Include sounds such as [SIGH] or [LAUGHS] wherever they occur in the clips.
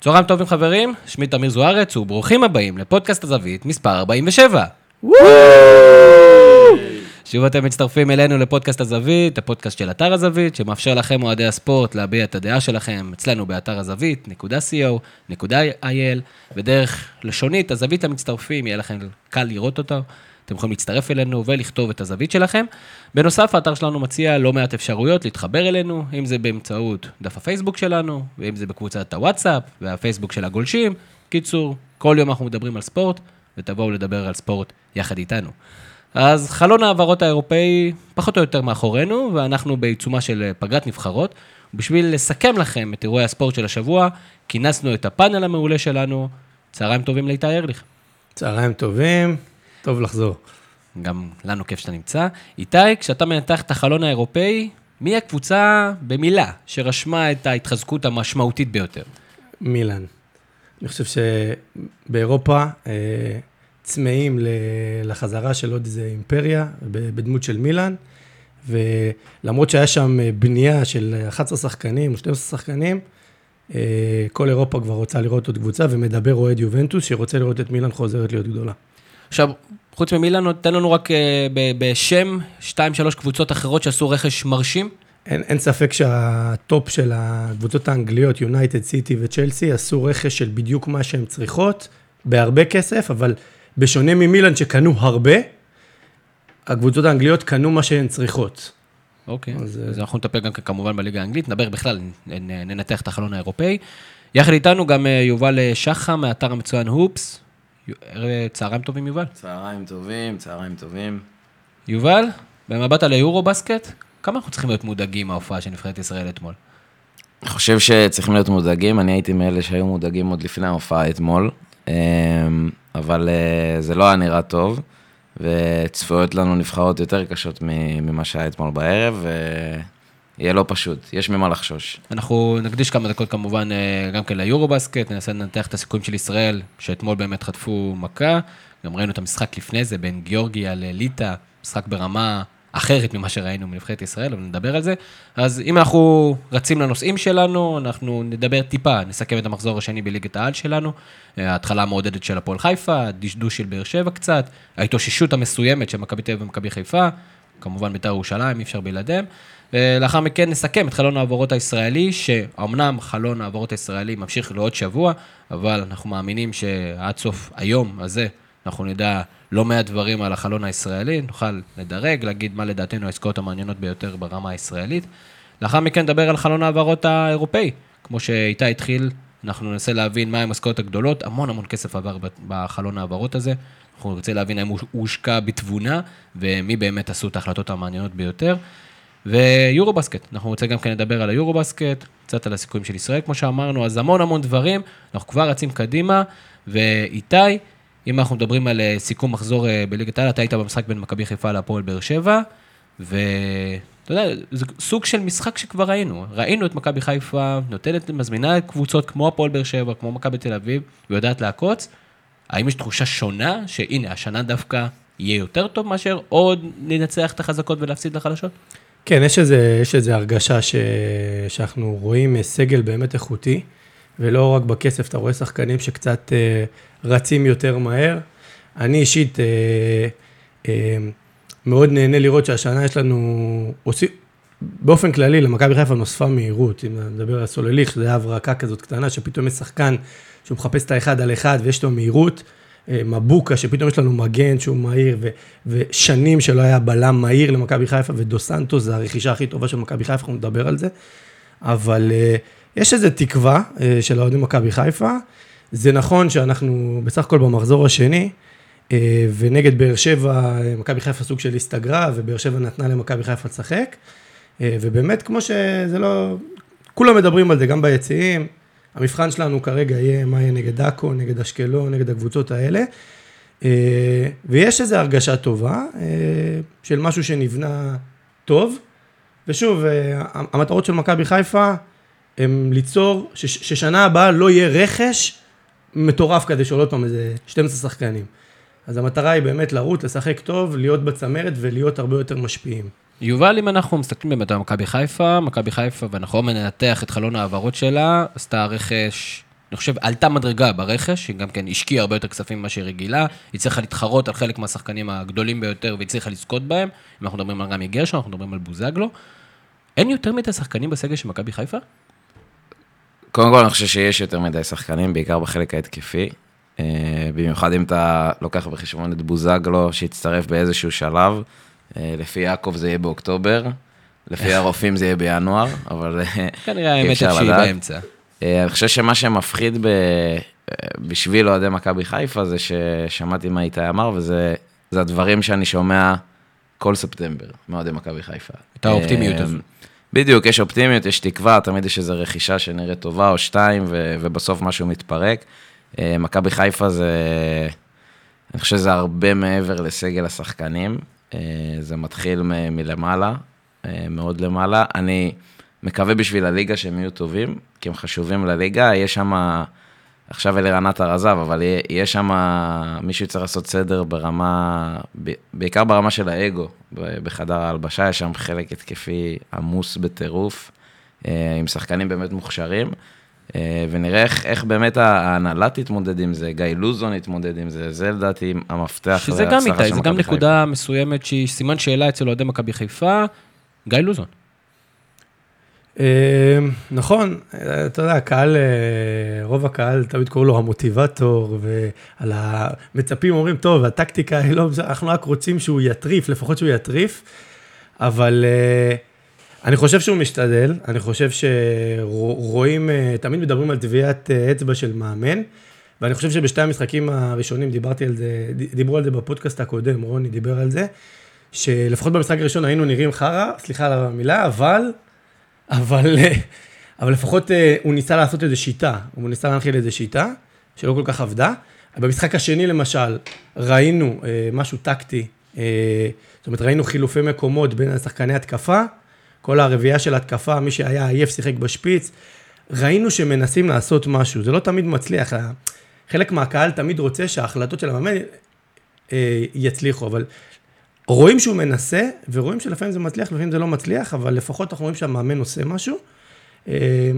צהריים טובים חברים, שמי תמיר זוארץ וברוכים הבאים לפודקאסט הזווית מספר 47. שוב אתם מצטרפים אלינו לפודקאסט הזווית, הפודקאסט של אתר הזווית, שמאפשר לכם אוהדי הספורט להביע את הדעה שלכם אצלנו באתר הזווית, .co.il, ודרך לשונית, הזווית המצטרפים, יהיה לכם קל לראות אותו. אתם יכולים להצטרף אלינו ולכתוב את הזווית שלכם. בנוסף, האתר שלנו מציע לא מעט אפשרויות להתחבר אלינו, אם זה באמצעות דף הפייסבוק שלנו, ואם זה בקבוצת הוואטסאפ והפייסבוק של הגולשים. קיצור, כל יום אנחנו מדברים על ספורט, ותבואו לדבר על ספורט יחד איתנו. אז חלון ההעברות האירופאי פחות או יותר מאחורינו, ואנחנו בעיצומה של פגרת נבחרות. בשביל לסכם לכם את אירועי הספורט של השבוע, כינסנו את הפאנל המעולה שלנו. צהריים טובים לאיתי ארליך. צהריים טובים, טוב לחזור. גם לנו כיף שאתה נמצא. איתי, כשאתה מנתח את החלון האירופאי, מי הקבוצה במילה שרשמה את ההתחזקות המשמעותית ביותר? מילאן. אני חושב שבאירופה אה, צמאים לחזרה של עוד איזה אימפריה בדמות של מילאן, ולמרות שהיה שם אה, בנייה של 11 שחקנים או 12 שחקנים, אה, כל אירופה כבר רוצה לראות עוד קבוצה, ומדבר אוהד יובנטוס שרוצה לראות את מילאן חוזרת להיות גדולה. עכשיו, חוץ ממילאן, תן לנו רק אה, בשם, שתיים, שלוש קבוצות אחרות שעשו רכש מרשים. אין, אין ספק שה top של הקבוצות האנגליות, יונייטד, סיטי וצ'לסי, עשו רכש של בדיוק מה שהן צריכות, בהרבה כסף, אבל בשונה ממילאן שקנו הרבה, הקבוצות האנגליות קנו מה שהן צריכות. אוקיי, אז, אז אנחנו נטפל גם כמובן בליגה האנגלית, נדבר בכלל, ננתח את החלון האירופאי. יחד איתנו גם אה, יובל שחם מהאתר המצוין הופס, צהריים טובים, יובל. צהריים טובים, צהריים טובים. יובל, במבט על היורו בסקט, כמה אנחנו צריכים להיות מודאגים מההופעה של נבחרת ישראל אתמול? אני חושב שצריכים להיות מודאגים, אני הייתי מאלה שהיו מודאגים עוד לפני ההופעה אתמול, אמ, אבל אה, זה לא היה נראה טוב, וצפויות לנו נבחרות יותר קשות ממה שהיה אתמול בערב, יהיה לא פשוט, יש ממה לחשוש. אנחנו נקדיש כמה דקות כמובן אה, גם כן ליורו-בסקט, ננסה לנתח את הסיכויים של ישראל, שאתמול באמת חטפו מכה. גם ראינו את המשחק לפני זה בין גיאורגיה לליטא, משחק ברמה אחרת ממה שראינו מנבחרת ישראל, אבל נדבר על זה. אז אם אנחנו רצים לנושאים שלנו, אנחנו נדבר טיפה, נסכם את המחזור השני בליגת העל שלנו. אה, ההתחלה המעודדת של הפועל חיפה, הדשדוש של באר שבע קצת, ההתאוששות המסוימת של מכבי תל אביב ומכבי חיפה, כמובן בית"ר ירושלים, אי אפשר בלעדיהם. ולאחר מכן נסכם את חלון העברות הישראלי, שאומנם חלון העברות הישראלי ממשיך לעוד שבוע, אבל אנחנו מאמינים שעד סוף היום הזה אנחנו נדע לא מעט דברים על החלון הישראלי, נוכל לדרג, להגיד מה לדעתנו העסקאות המעניינות ביותר ברמה הישראלית. לאחר מכן נדבר על חלון העברות האירופאי, כמו שאיתי התחיל, אנחנו ננסה להבין מהם העסקאות הגדולות, המון המון כסף עבר בחלון העברות הזה. אנחנו נרצה להבין האם הוא הושקע בתבונה, ומי באמת עשו את ההחלטות המעניינות ביותר. ויורו בסקט, אנחנו רוצים גם כן לדבר על היורו בסקט, קצת על הסיכויים של ישראל, כמו שאמרנו, אז המון המון דברים, אנחנו כבר רצים קדימה, ואיתי, אם אנחנו מדברים על אה, סיכום מחזור אה, בליגת העל, אתה היית במשחק בין מכבי חיפה להפועל באר שבע, ואתה יודע, זה סוג של משחק שכבר ראינו. ראינו את מכבי חיפה נותנת, מזמינה קבוצות כמו הפועל באר שבע, כמו מכבי תל אביב, ויודעת לעקוץ. האם יש תחושה שונה, שהנה, השנה דווקא יהיה יותר טוב מאשר עוד לנצח את החזקות ולהפסיד לחלשות? כן, יש איזה, יש איזה הרגשה ש, שאנחנו רואים סגל באמת איכותי, ולא רק בכסף, אתה רואה שחקנים שקצת אה, רצים יותר מהר. אני אישית אה, אה, מאוד נהנה לראות שהשנה יש לנו, עושים, באופן כללי, למכבי חיפה נוספה מהירות, אם נדבר על סולליך, שזה היה הברקה כזאת קטנה, שפתאום יש שחקן שהוא מחפש את האחד על אחד ויש לו מהירות. אה, מבוקה, שפתאום יש לנו מגן שהוא מהיר, ו, ושנים שלא היה בלם מהיר למכבי חיפה, ודו סנטו זה הרכישה הכי טובה של מכבי חיפה, אנחנו נדבר על זה. אבל uh, יש איזו תקווה uh, של האוהדים מכבי חיפה. זה נכון שאנחנו בסך הכל במחזור השני, ונגד באר שבע, מכבי חיפה סוג של הסתגרה, ובאר שבע נתנה למכבי חיפה לשחק. ובאמת, כמו שזה לא... כולם מדברים על זה, גם ביציעים, המבחן שלנו כרגע יהיה מה יהיה נגד עכו, נגד אשקלון, נגד הקבוצות האלה. אה, ויש איזו הרגשה טובה אה, של משהו שנבנה טוב. ושוב, אה, המטרות של מכבי חיפה הם ליצור, ששנה הבאה לא יהיה רכש מטורף כזה שעולה עוד פעם איזה 12 שחקנים. אז המטרה היא באמת לרוץ, לשחק טוב, להיות בצמרת ולהיות הרבה יותר משפיעים. יובל, אם אנחנו מסתכלים באמת על מכבי חיפה, מכבי חיפה, ואנחנו לא מנתח את חלון ההעברות שלה, עשתה רכש אני חושב, עלתה מדרגה ברכש, היא גם כן השקיעה הרבה יותר כספים ממה שהיא רגילה, היא צריכה להתחרות על חלק מהשחקנים הגדולים ביותר והיא צריכה לזכות בהם. אם אנחנו מדברים על רמי גרשון, אנחנו מדברים על בוזגלו. אין יותר מדי שחקנים בסגל של מכבי חיפה? קודם כל, אני חושב שיש יותר מדי שחקנים, בעיקר בחלק ההתקפי. אה, במיוחד אם אתה לוקח בחשבון את בוזגלו, שהצטרף באיזשהו שלב. אה, לפי יעקב זה יהיה באוקטובר, לפי [LAUGHS] הרופאים זה יהיה בינואר, אבל אה, כנראה האמת שהיא. באמצע. אה, אני חושב שמה שמפחיד ב... בשביל אוהדי מכבי חיפה זה ששמעתי מה איתי אמר, וזה זה הדברים שאני שומע כל ספטמבר מאוהדי מכבי חיפה. את האופטימיות הזו. בדיוק, יש אופטימיות, יש תקווה, תמיד יש איזו רכישה שנראית טובה או שתיים, ו- ובסוף משהו מתפרק. מכבי חיפה זה, אני חושב שזה הרבה מעבר לסגל השחקנים, זה מתחיל מ- מלמעלה, אה, מאוד למעלה. אני מקווה בשביל הליגה שהם יהיו טובים, כי הם חשובים לליגה, יש שם, עכשיו אלירן עטר עזב, אבל יש שם, מישהו יצטרך לעשות סדר ברמה, בעיקר ברמה של האגו, בחדר ההלבשה, יש שם חלק התקפי עמוס בטירוף, אה, עם שחקנים באמת מוכשרים. אה, ונראה איך, איך באמת ההנהלה תתמודד עם זה, גיא לוזון יתמודד עם זה, זה לדעתי המפתח שזה גם להצלחה איתי, של זה גם מכבי חיפה. נקודה מסוימת שהיא סימן שאלה אצל אוהדי מכבי חיפה, גיא לוזון. אה, נכון, אה, אתה יודע, הקהל, רוב הקהל תמיד קורא לו המוטיבטור, ועל המצפים אומרים, טוב, הטקטיקה היא לא, אנחנו רק רוצים שהוא יטריף, לפחות שהוא יטריף, אבל אה, אני חושב שהוא משתדל, אני חושב שרואים, אה, תמיד מדברים על טביעת אה, אצבע של מאמן, ואני חושב שבשתי המשחקים הראשונים, דיברתי על זה, דיברו על זה בפודקאסט הקודם, רוני דיבר על זה, שלפחות במשחק הראשון היינו נראים חרא, סליחה על המילה, אבל... אבל, אה, אבל לפחות הוא ניסה לעשות איזו שיטה, הוא ניסה להנחיל איזו שיטה, שלא כל כך עבדה. במשחק השני למשל, ראינו משהו טקטי, זאת אומרת, ראינו חילופי מקומות בין השחקני התקפה, כל הרביעייה של התקפה, מי שהיה עייף שיחק בשפיץ, ראינו שמנסים לעשות משהו, זה לא תמיד מצליח, חלק מהקהל תמיד רוצה שההחלטות של המאמן אה, יצליחו, אבל רואים שהוא מנסה, ורואים שלפעמים זה מצליח, לפעמים זה לא מצליח, אבל לפחות אנחנו רואים שהמאמן עושה משהו. אה,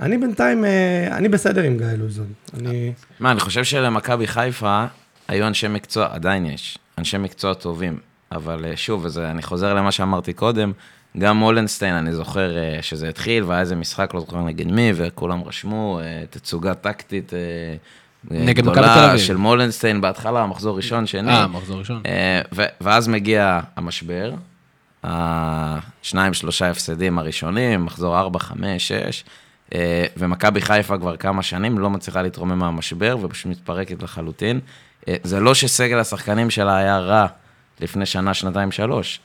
אני בינתיים, אה, אני בסדר עם גיא לוזון. אני... מה, אני חושב שלמכבי חיפה היו אנשי מקצוע, עדיין יש, אנשי מקצוע טובים. אבל שוב, וזה, אני חוזר למה שאמרתי קודם, גם מולנשטיין, אני זוכר אה, שזה התחיל, והיה איזה משחק, לא זוכר נגד מי, וכולם רשמו, אה, תצוגה טקטית אה, נגד מכבי גדולה תל אביב. של מולנשטיין בהתחלה, מחזור ראשון, שני. אה, מחזור ראשון. ואז מגיע המשבר, השניים, שלושה הפסדים הראשונים, מחזור 4, 5, 6, ומכבי חיפה כבר כמה שנים לא מצליחה להתרומם מהמשבר ופשוט מתפרקת לחלוטין. זה לא שסגל השחקנים שלה היה רע לפני שנה, שנתיים, שלוש.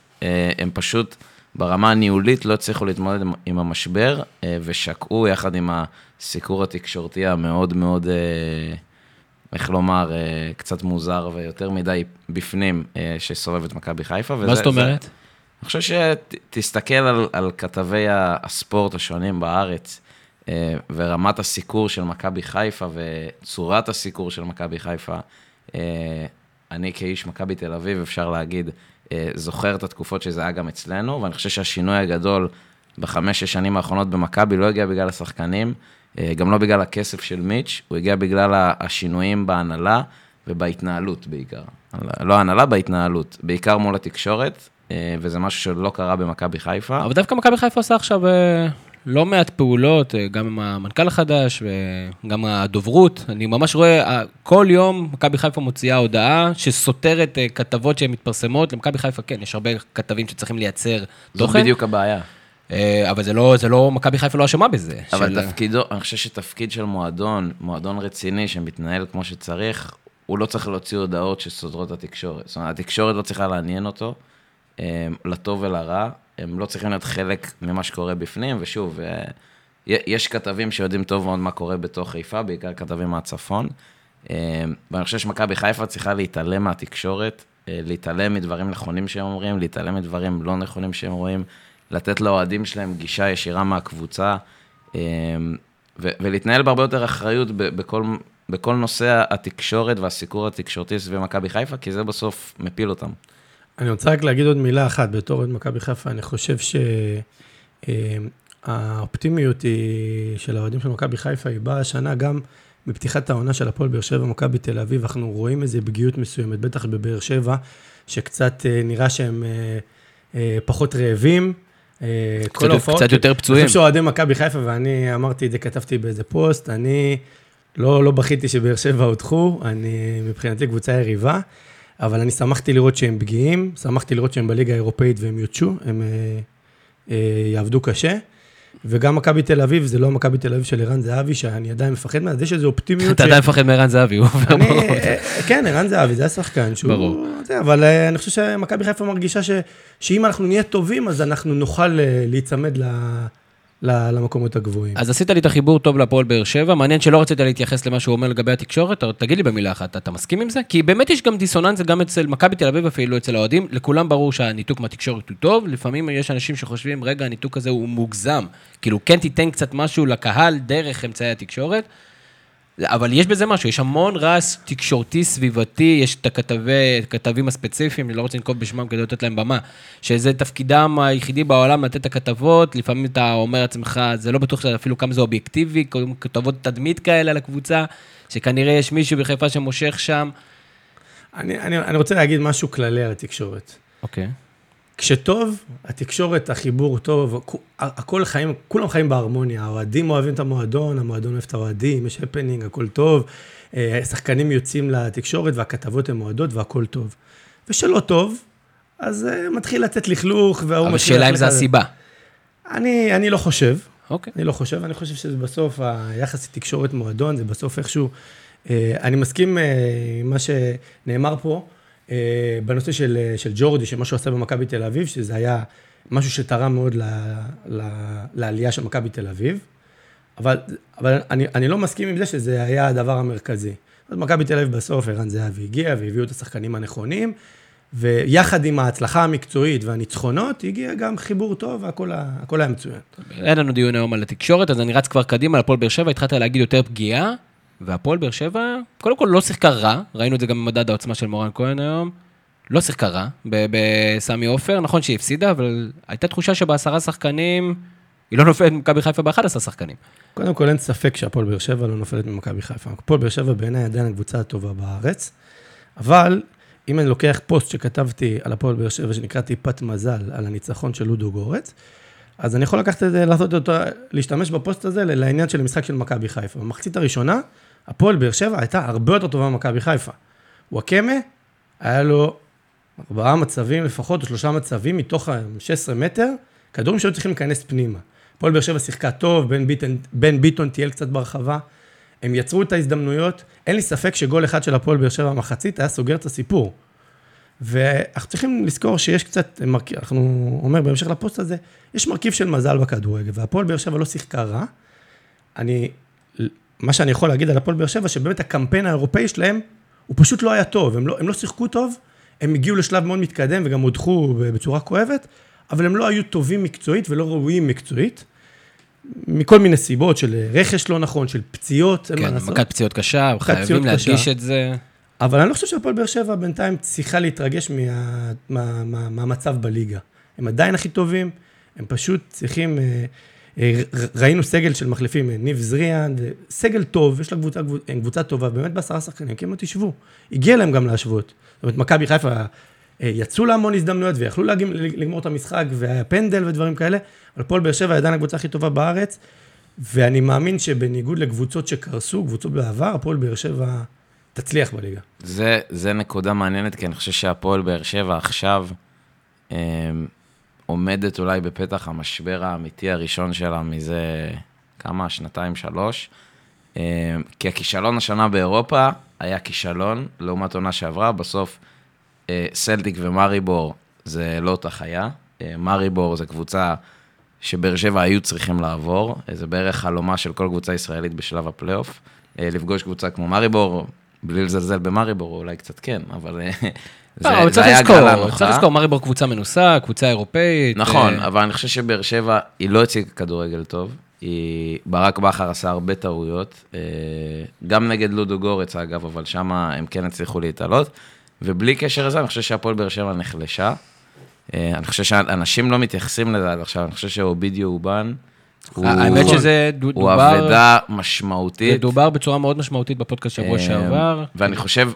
הם פשוט ברמה הניהולית לא הצליחו להתמודד עם- המשבר, אה, ושקעו יחד עם הסיקור התקשורתי המאוד מאוד... אה, איך לומר, אה, קצת מוזר ויותר מדי בפנים שסובב את מכבי חיפה. מה זאת אומרת? זה- אני חושב שתסתכל על, על כתבי הספורט השונים בארץ, ורמת הסיקור של מכבי חיפה וצורת הסיקור של מכבי חיפה. אני כאיש מכבי תל אביב, אפשר להגיד, זוכר את התקופות שזה היה גם אצלנו, ואני חושב שהשינוי הגדול בחמש-שש שנים האחרונות במכבי לא הגיע בגלל השחקנים, אה, גם לא בגלל הכסף של מיץ', הוא הגיע בגלל השינויים בהנהלה ובהתנהלות בעיקר. לא ההנהלה, בהתנהלות, בעיקר מול התקשורת, אה, וזה משהו שלא קרה במכבי חיפה. אבל דווקא מכבי חיפה עושה עכשיו אה, לא מעט פעולות, אה, גם עם המנכ"ל החדש וגם הדוברות. אני ממש רואה, אה, כל יום מכבי חיפה מוציאה הודעה שסותרת אה, כתבות שהן מתפרסמות. למכבי חיפה כן, יש הרבה כתבים שצריכים לייצר תוכן, בדיוק הבעיה. אבל זה לא, זה לא, מכבי חיפה לא אשמה בזה. אבל של- תפקידו, אני חושב שתפקיד של מועדון, מועדון רציני שמתנהל כמו שצריך, הוא לא צריך להוציא הודעות שסודרות את התקשורת. זאת אומרת, התקשורת לא צריכה לעניין אותו, לטוב ולרע, הם לא צריכים להיות חלק ממה שקורה בפנים, ושוב, אה, יש כתבים שיודעים טוב מאוד מה קורה בתוך חיפה, בעיקר כתבים מהצפון, אה, ואני חושב שמכבי חיפה צריכה להתעלם מהתקשורת, אה, להתעלם מדברים נכונים שהם אומרים, להתעלם מדברים לא נכונים שהם רואים, לתת לאוהדים שלהם גישה ישירה מהקבוצה, ולהתנהל בהרבה יותר אחריות בכל, בכל נושא התקשורת והסיקור התקשורתי סביב מכבי חיפה, כי זה בסוף מפיל אותם. אני רוצה רק להגיד עוד מילה אחת, בתור אוהד מכבי חיפה, אני חושב האופטימיות היא, של האוהדים של מכבי חיפה היא באה השנה גם מפתיחת העונה של הפועל באר שבע, מכבי תל אביב, אנחנו רואים איזו פגיעות מסוימת, בטח בבאר שבע, שקצת אה, נראה שהם אה, אה, פחות רעבים. אה, כל קצת, ההופעות- קצת יותר פצועים. אני חושב שאוהדי מכבי חיפה, ואני אמרתי את זה, כתבתי באיזה פוסט, אני לא, לא בכיתי שבאר שבע הודחו, אני מבחינתי קבוצה יריבה, אבל אני שמחתי לראות שהם פגיעים, שמחתי לראות שהם בליגה האירופאית והם יותשו, הם אה, אה, יעבדו קשה. וגם מכבי תל אביב, זה לא מכבי תל אביב של ערן זהבי, שאני עדיין מפחד ממנה, יש איזו אופטימיות. אתה עדיין מפחד מערן זהבי, הוא עובר ברור. אה, כן, ערן זהבי, זה השחקן שהוא... ברור. אבל אה, אני חושב שמכבי חיפה מרגישה שאם אנחנו נהיה טובים, אז אנחנו נוכל אה, להיצמד למקומות הגבוהים. אז עשית לי את החיבור טוב להפועל באר שבע, מעניין שלא רצית להתייחס למה שהוא אומר לגבי התקשורת, תגיד לי במילה אחת, אתה מסכים עם זה? כי באמת יש גם דיסוננס גם אצל מכבי תל אביב, אפילו אצל האוהדים, לכולם ברור שהניתוק מהתקשורת הוא טוב, לפעמים יש אנשים שחושבים, רגע, הניתוק הזה הוא מוגזם, כאילו כן תיתן קצת משהו לקהל דרך אמצעי התקשורת, אבל יש בזה משהו, יש המון רעש תקשורתי סביבתי, יש את הכתבי, הכתבים הספציפיים, אני לא רוצה לנקוב בשמם כדי לתת להם במה, שזה תפקידם היחידי בעולם לתת את הכתבות, לפעמים אתה אומר לעצמך, זה לא בטוח אפילו כמה זה אובייקטיבי, כתבות תדמית כאלה על הקבוצה, שכנראה יש מישהו בחיפה שמושך שם. אני, אני, אני רוצה להגיד משהו כללי על התקשורת. אוקיי. כשטוב, התקשורת, החיבור טוב, הכ- הכל חיים, כולם חיים בהרמוניה, האוהדים אוהבים את המועדון, המועדון אוהב את האוהדים, יש הפנינג, הכל טוב, אה, שחקנים יוצאים לתקשורת והכתבות הן אוהדות והכל טוב. ושלא טוב, אז אה, מתחיל לצאת לכלוך, וההוא אבל מתחיל... שאלה אם להחליט זה הסיבה. אני, אני לא חושב, אוקיי. אני לא חושב, אני חושב שזה בסוף, היחס לתקשורת מועדון, זה בסוף איכשהו... אה, אני מסכים עם מה שנאמר פה, בנושא של, אה, של ג'ורדי, שמה שהוא עשה במכבי תל אביב, שזה היה משהו שתרם מאוד ל, ל, לעלייה של מכבי תל אביב, אבל, אבל אני, אני לא מסכים עם זה שזה היה הדבר המרכזי. אז מכבי תל אביב בסוף, ערן זהבי הגיע והביאו את השחקנים הנכונים, ויחד עם ההצלחה המקצועית והניצחונות, הגיע גם חיבור טוב והכל היה מצוין. אין לנו דיון היום על התקשורת, אז אני רץ כבר קדימה לפועל באר שבע, התחלת להגיד יותר פגיעה, והפועל באר שבע, קודם כל לא שיחקה רע, ראינו את זה גם במדד העוצמה של מורן כהן היום, לא שיחקה רע בסמי עופר, נכון שהיא הפסידה, אבל הייתה תחושה שבעשרה שחקנים, היא לא נופלת ממכבי חיפה ב-11 שחקנים. קודם כל, אין ספק שהפועל באר שבע לא נופלת ממכבי חיפה. הפועל באר שבע בעיניי עדיין הקבוצה הטובה בארץ, אבל אם אני לוקח פוסט שכתבתי על הפועל באר שבע, שנקרא טיפת מזל, על הניצחון של לודו גורץ, אז אני יכול לקחת את זה, לעשות אותו, להשתמש בפוסט הזה לעניין של המשחק של מכבי חיפה. במחצית הראשונה, הפועל באר שבע הייתה הרבה יותר טובה ממכבי חיפה. וואקמה, היה לו ארבעה מצבים לפחות, או שלושה מצבים מתוך ה-16 מטר, כדורים שהיו צריכים להיכנס פנימה. הפועל באר שבע שיחקה טוב, בן ביטון, בן ביטון טייל קצת ברחבה, הם יצרו את ההזדמנויות, אין לי ספק שגול אחד של הפועל באר שבע במחצית היה סוגר את הסיפור. ואנחנו צריכים לזכור שיש קצת, אנחנו אומר בהמשך לפוסט הזה, יש מרכיב של מזל בכדורגל, והפועל באר שבע לא שיחקה רע. אני, מה שאני יכול להגיד על הפועל באר שבע, שבאמת הקמפיין האירופאי שלהם, הוא פשוט לא היה טוב, הם לא, הם לא שיחקו טוב, הם הגיעו לשלב מאוד מתקדם וגם הודחו בצורה כואבת, אבל הם לא היו טובים מקצועית ולא ראויים מקצועית, מכל מיני סיבות של רכש לא נכון, של פציעות, אין מה כן, לעשות. מכת פציעות קשה, חייבים להדגיש. את זה. אבל אני לא חושב שהפועל באר שבע בינתיים צריכה להתרגש מה, מה, מה, מהמצב בליגה. הם עדיין הכי טובים, הם פשוט צריכים... אה, ראינו סגל של מחליפים, אה, ניב זריאן, אה, סגל טוב, יש לה קבוצה, הם קבוצה טובה, באמת בעשרה שחקנים, כמעט תשבו. הגיע להם גם להשוות. זאת אומרת, מכבי חיפה אה, יצאו להמון הזדמנויות ויכלו להגיע, לגמור את המשחק, והיה פנדל ודברים כאלה, אבל הפועל באר שבע עדיין הקבוצה הכי טובה בארץ, ואני מאמין שבניגוד לקבוצות שקרסו, קבוצות בעבר, הפועל באר שבע תצליח בליגה. זה, זה נקודה מעניינת, כי אני חושב שהפועל באר שבע עכשיו אה, עומדת אולי בפתח המשבר האמיתי הראשון שלה מזה כמה, שנתיים, שלוש. אה, כי הכישלון השנה באירופה היה כישלון לעומת עונה שעברה, בסוף אה, סלטיק ומריבור זה לא אותה חיה. אה, מריבור זה קבוצה שבאר שבע היו צריכים לעבור, זה בערך חלומה של כל קבוצה ישראלית בשלב הפלייאוף. לפגוש קבוצה כמו מריבור, בלי לזלזל במריבור, אולי קצת כן, אבל לא, צריך לזכור. צריך לזכור, מריבור קבוצה מנוסה, קבוצה אירופאית. נכון, אה, אבל אני חושב שבאר שבע, היא לא הציגה כדורגל טוב. היא... ברק בכר עשה הרבה טעויות, אה, גם נגד לודו גורץ אגב, אבל שם הם כן הצליחו להתעלות. ובלי קשר לזה, אני חושב שהפועל באר שבע נחלשה. אה, אני חושב שאנשים לא מתייחסים לזה עד עכשיו, אני חושב שאובידיו אובן האמת שזה דו- הוא דובר, אבדה זה משמעותית. דובר בצורה מאוד משמעותית בפודקאסט שבוע אה, שעבר. ואני חושב,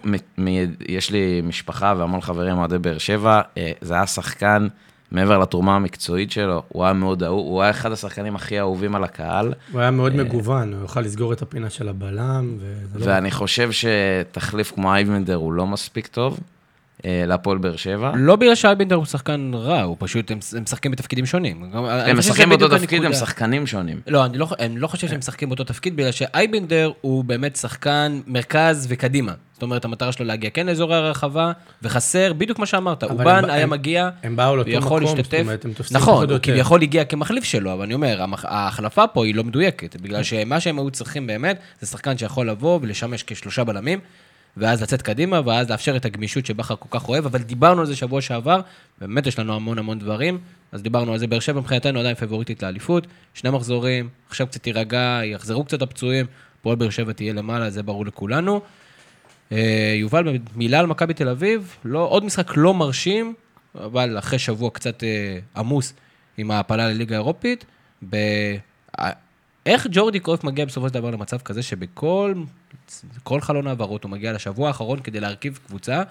יש לי משפחה והמון חברים אוהדי באר שבע, אה, זה היה שחקן, מעבר לתרומה המקצועית שלו, הוא היה מאוד אהוב, הוא היה אחד השחקנים הכי אהובים על הקהל, הוא היה מאוד מגוון, הוא יוכל לסגור את הפינה של הבלם, לא... ואני חושב שתחליף כמו אייבנדר הוא לא מספיק טוב אה, להפועל באר שבע. לא בגלל שאייבנדר הוא שחקן רע, הוא פשוט, הם הם משחקים בתפקידים שונים. הם משחקים באותו תפקיד, הם. שחקנים שונים. לא, אני לא, אני לא חושב שהם משחקים באותו תפקיד, בגלל שאייבנדר הוא באמת שחקן מרכז וקדימה. זאת אומרת, המטרה שלו להגיע כן לאזורי הרחבה, וחסר, בדיוק מה שאמרת, אובן הם- היה הם- מגיע, הם באו לאותו ויכול מקום, להשתתף. זאת אומרת, הם תופסים נכון, הוא. כביכול הגיע כמחליף שלו, אבל אני אומר, ההחלפה פה היא לא מדויקת, בגלל שמה שהם היו צריכים באמת, זה שחקן שיכול לבוא ולשמש כשלושה בלמים, ואז לצאת קדימה, ואז לאפשר את הגמישות שבכר כל כך אוהב, אבל דיברנו על זה שבוע שעבר, באמת יש לנו המון המון דברים, אז דיברנו על זה, באר שבע מבחינתנו עדיין פבוריטית לאליפות, שני מחזורים, עכשיו קצת תירגע, יחזרו קצת הפצועים, פועל באר שבע תהיה למעלה, זה ברור לכולנו. אה, יובל, מילה על מכבי תל אביב, לא, עוד משחק לא מרשים, אבל אחרי שבוע קצת אה, עמוס עם ההעפלה לליגה האירופית, ב... אה, איך ג'ורדי קרויף מגיע בסופו של דבר למצב כזה שבכל כל חלון העברות הוא מגיע לשבוע האחרון כדי להרכיב קבוצה,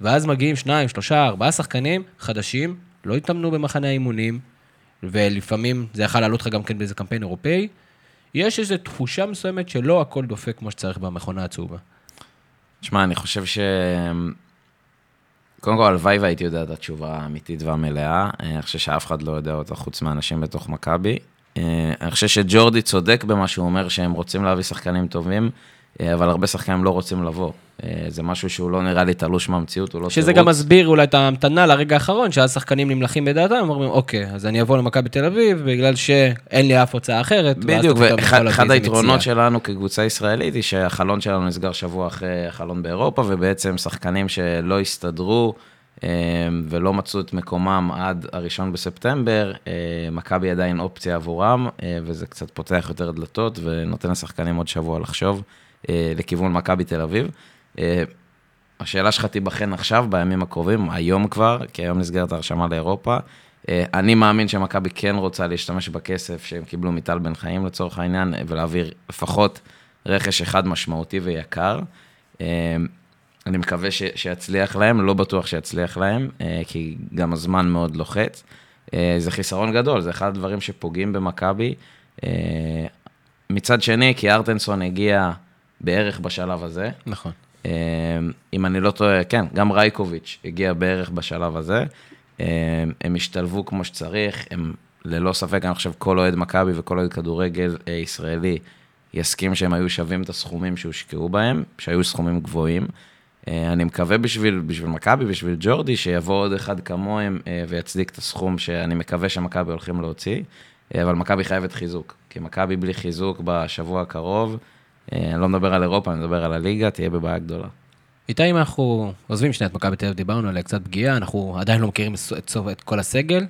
ואז מגיעים שניים, שלושה, ארבעה שחקנים חדשים, לא התאמנו במחנה האימונים, ולפעמים זה יכול לעלות לך גם כן באיזה קמפיין אירופאי. יש איזו תחושה מסוימת שלא הכל דופק כמו שצריך במכונה הצהובה. תשמע, אני חושב ש... קודם כל, הלוואי והייתי יודע את התשובה האמיתית והמלאה. אה, אני חושב שאף אחד לא יודע אותה חוץ מאנשים בתוך מכבי. אה, אני חושב שג'ורדי צודק במה שהוא אומר שהם רוצים להביא שחקנים טובים, אבל הרבה שחקנים לא רוצים לבוא. אה, זה משהו שהוא לא נראה לי תלוש מהמציאות, הוא לא שזה תירוץ. גם מסביר אולי את ההמתנה לרגע האחרון, שאז שחקנים נמלכים בדעתם, אומרים, אוקיי, אז אני אבוא למכבי תל אביב, בגלל שאין לי אף הוצאה אחרת. בדיוק, ואחד היתרונות. שלנו כקבוצה ישראלית היא שהחלון שלנו נסגר שבוע אחרי החלון באירופה, ובעצם שחקנים שלא הסתדרו אה, ולא מצאו את מקומם עד הראשון בספטמבר, אה, מכבי עדיין אופציה עבורם, אה, וזה קצת פותח יותר דלתות ונותן לשחקנים עוד שבוע לחשוב אה, לכיוון מכבי תל אביב. אה, השאלה שלך תיבחן עכשיו, בימים הקרובים, היום כבר, כי היום נסגרת ההרשמה לאירופה. אה, אני מאמין שמכבי כן רוצה להשתמש בכסף שהם קיבלו מטל בן חיים לצורך העניין, אה, ולהעביר לפחות רכש אחד משמעותי ויקר. אה, אני מקווה ש, שיצליח להם, לא בטוח שיצליח להם, אה, כי גם הזמן מאוד לוחץ. אה, זה חיסרון גדול, זה אחד הדברים שפוגעים במכבי. אה, מצד שני, כי ארטנסון הגיע בערך בשלב הזה, נכון. אה, אם אני לא טועה, כן, גם רייקוביץ' הגיע בערך בשלב הזה. אה, הם השתלבו כמו שצריך, הם ללא ספק, אני חושב, כל אוהד מכבי וכל אוהד כדורגל אה, ישראלי יסכים שהם היו שווים את הסכומים שהושקעו בהם, שהיו סכומים גבוהים. אה, אני מקווה בשביל, בשביל מכבי, בשביל ג'ורדי, שיבוא עוד אחד כמוהם אה, ויצדיק את הסכום שאני מקווה שמכבי הולכים להוציא, אבל מכבי חייבת חיזוק. כי מכבי בלי חיזוק בשבוע הקרוב, אני לא מדבר על אירופה, אני מדבר על הליגה, תהיה בבעיה גדולה. איתי, אם אנחנו עוזבים שנייה את מכבי תל אביב, דיברנו עליה קצת פגיעה, אנחנו עדיין לא מכירים את את כל הסגל.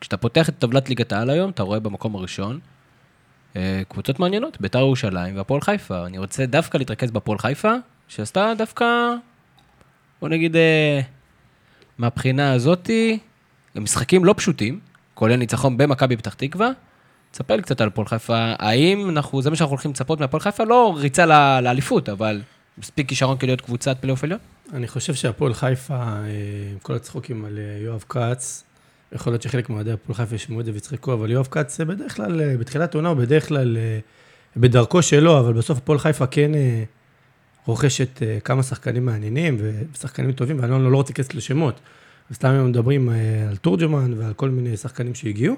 כשאתה פותח את טבלת ליגת העל היום, אתה רואה במקום הראשון אה, קבוצות מעניינות, ביתר ירושלים והפועל חיפה. אני רוצה דווקא להתרכז בהפועל חיפה, שעשתה דווקא, בוא נגיד, אה, מהבחינה הזאתי, משחקים לא פשוטים, כולל ניצחון במכבי פתח תקווה. תספר לי קצת על הפועל חיפה, האם אנחנו, זה מה שאנחנו הולכים לצפות מהפועל חיפה? לא ריצה לאליפות, אבל מספיק כישרון כדי להיות קבוצת פלייאוף עליון? אני חושב שהפועל חיפה, אה, עם כל הצחוקים על אה, יואב כץ, יכול להיות שחלק מאוהדי הפועל חיפה ישמעו את זה ויצחקו, אבל יואב כץ אה, בדרך כלל, בתחילת העונה הוא בדרך כלל בדרכו שלו, אבל בסוף הפועל חיפה כן רוכשת כמה שחקנים מעניינים ושחקנים טובים, ואני לא, לא רוצה להיכנס לשמות. סתם הם מדברים על תורג'מן ועל כל מיני שחקנים שהגיעו.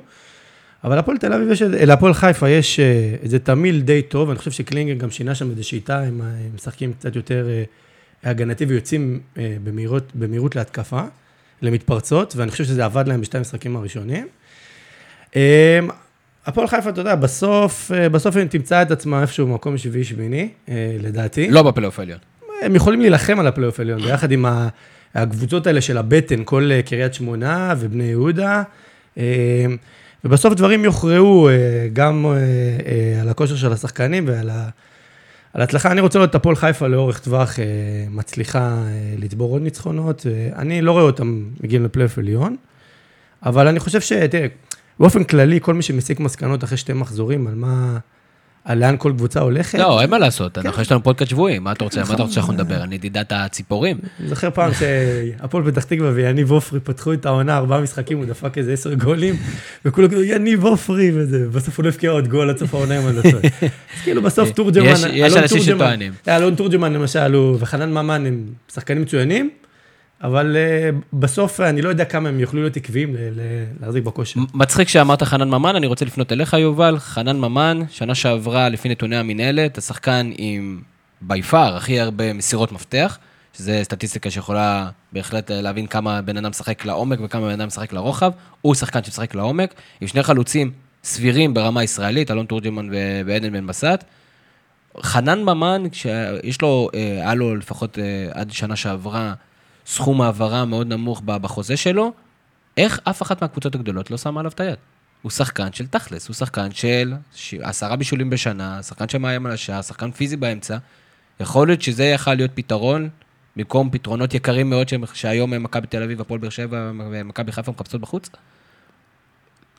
אבל להפועל תל אביב יש, להפועל חיפה יש אה, איזה תמיל די טוב, אני חושב שקלינגר גם שינה שם איזה שיטה, הם אה, הם משחקים קצת יותר אה, הגנתי ויוצאים אה, במהירות, במהירות להתקפה, למתפרצות, ואני חושב שזה עבד להם בשתי המשחקים הראשונים. אה, הפועל חיפה, אתה יודע, בסוף, אה, בסוף הם תמצא את עצמה איפשהו במקום שביעי-שמיני, אה, לדעתי. לא בפלייאוף העליון. הם יכולים להילחם על הפלייאוף העליון, ביחד עם הקבוצות האלה של הבטן, כל אה, קריית שמונה ובני יהודה. ובסוף דברים יוכרעו אה, גם אה, אה, על הכושר של השחקנים ועל ה- על ההצלחה. אני רוצה לראות את הפועל חיפה לאורך טווח מצליחה לצבור עוד ניצחונות. אני לא רואה אותם מגיעים לפלייאוף עליון, אבל אני חושב ש... תראה, באופן כללי, כל מי שמסיק מסקנות אחרי שתי מחזורים על מה, על לאן כל קבוצה הולכת. לא, אין מה לעשות, אנחנו יש לנו פודקאסט שבועי, מה אתה רוצה, מה אתה רוצה שאנחנו נדבר? על נדידת הציפורים? אני זוכר פעם שהפועל פתח תקווה ויניב עופרי פתחו את העונה, ארבעה משחקים, הוא דפק איזה עשר גולים, וכולם כאילו, יניב עופרי וזה, בסוף הוא לא הבקיע עוד גול עד סוף העונה, אם אני לא טועה. אז כאילו בסוף תורג'מן, יש- אלון אנשים תורג'מן- שטוענים. אלון תורג'מן למשל, וחנן ממן הם שחקנים מצוינים, אבל אה, בסוף אני לא יודע כמה הם יוכלו להיות עקביים להחזיק בכושר. מצחיק שאמרת חנן ממן, אני רוצה לפנות אליך, יובל. חנן ממן, שנה שעברה, לפי נתוני המינהלת, השחקן עם בי פאר הכי הרבה מסירות מפתח, שזה סטטיסטיקה שיכולה בהחלט להבין כמה בן אדם משחק לעומק וכמה בן אדם משחק לרוחב. הוא שחקן שמשחק לעומק, עם שני חלוצים סבירים ברמה ישראלית, אלון תורג'מן ועדן בן בסט. חנן ממן, שיש לו, אה, היה לו לפחות אה, עד שנה שעברה, סכום העברה מאוד נמוך בחוזה שלו, איך אף אחת מהקבוצות הגדולות לא שמה עליו את היד? הוא שחקן של תכלס, הוא שחקן של עשרה בישולים בשנה, שחקן שמאיים על השער, שחקן פיזי באמצע. יכול להיות שזה יכל להיות פתרון, במקום פתרונות יקרים מאוד שהיום מכבי תל אביב, הפועל באר שבע ומכבי חיפה מחפשות בחוץ?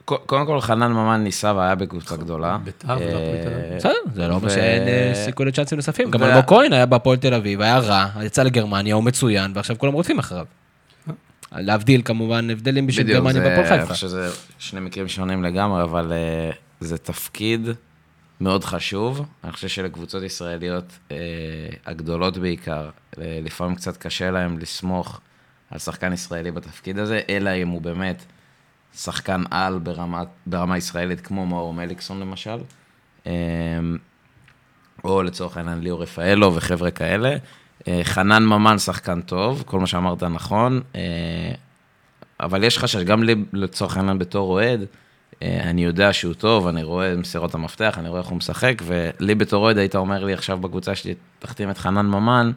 קודם כל, חנן ממן ניסה והיה בקבוצה גדולה. בית"ר. אה, בסדר, זה לא אומר שאין אה, סיכוי לצ'אנסים נוספים. גם אלמוג כהן היה בהפועל תל אביב, היה רע, יצא לגרמניה, הוא מצוין, ועכשיו כולם רודפים אחריו. להבדיל כמובן, הבדלים בשביל בדיוק, גרמניה זה- והפועל חיפה. חושב שזה שני מקרים שונים לגמרי, אבל אה, זה תפקיד מאוד חשוב. אני חושב שלקבוצות ישראליות הגדולות בעיקר, לפעמים קצת קשה להם לסמוך על שחקן ישראלי בתפקיד הזה, אלא אם הוא באמת שחקן על ברמה, ברמה ישראלית, כמו מאור מליקסון למשל. אה, או לצורך העניין ליאור רפאלו וחבר'ה כאלה. אה, חנן ממן שחקן טוב, כל מה שאמרת נכון, אה, אבל יש חשש, גם לי לצורך העניין בתור אוהד, אה, אני יודע שהוא טוב, אני רואה מסירות המפתח, אני רואה איך הוא משחק, ולי בתור אוהד היית אומר לי עכשיו בקבוצה שלי, תחתים את חנן ממן,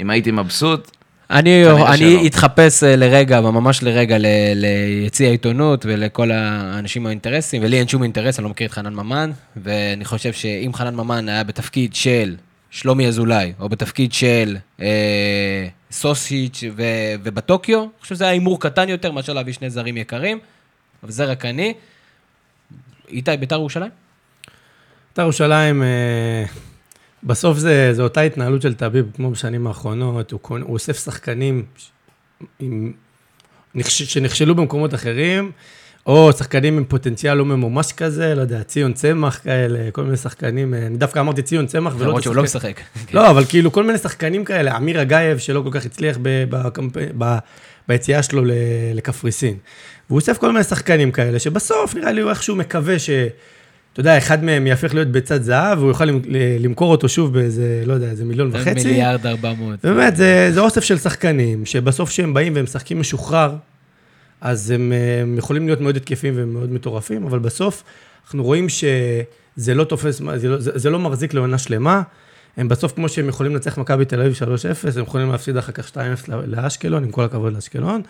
אם הייתי מבסוט, אני, אני. אתחפש אה, לרגע, ממש לרגע, ל- ליציע העיתונות ולכל האנשים האינטרסים, ולי אין שום אינטרס, אני לא מכיר את חנן ממן, ואני חושב שאם חנן ממן היה בתפקיד של שלומי אזולאי, או בתפקיד של אה, סוסיץ' ו- ובטוקיו, אני חושב שזה היה הימור קטן יותר מאשר להביא שני זרים יקרים, אבל זה רק אני. איתי, ביתר ירושלים? בית"ר ירושלים, אה, בסוף זה, זה אותה התנהלות של טביב, כמו בשנים האחרונות, הוא, הוא אוסף שחקנים עם, נכש, שנכשלו במקומות אחרים, או שחקנים עם פוטנציאל לא ממומש כזה, לא יודע, ציון צמח כאלה, כל מיני שחקנים, אה, אני דווקא אמרתי ציון צמח, ולא... למרות שהוא לא משחק. [LAUGHS] לא, אבל כאילו כל מיני שחקנים כאלה, אמיר אגייב, שלא כל כך הצליח בקמפ- ב- ביציאה שלו לקפריסין. והוא אוסף כל מיני שחקנים כאלה, שבסוף נראה לי הוא איכשהו מקווה ש... אתה יודע, אחד מהם יהפך להיות ביצת זהב, והוא יוכל למ- למכור אותו שוב באיזה, לא יודע, איזה מיליון וחצי. מיליארד ארבע מאות. באמת, זה, זה אוסף של שחקנים, שבסוף כשהם באים והם משחקים משוחרר, אז הם, הם יכולים להיות מאוד התקפים ומאוד מטורפים, אבל בסוף אנחנו רואים שזה לא תופס, זה לא, זה, זה לא מחזיק לעונה שלמה. הם בסוף, כמו שהם יכולים לנצח מכבי תל אביב 3-0, הם יכולים להפסיד אחר כך 2-0 לאשקלון, עם כל הכבוד לאשקלון.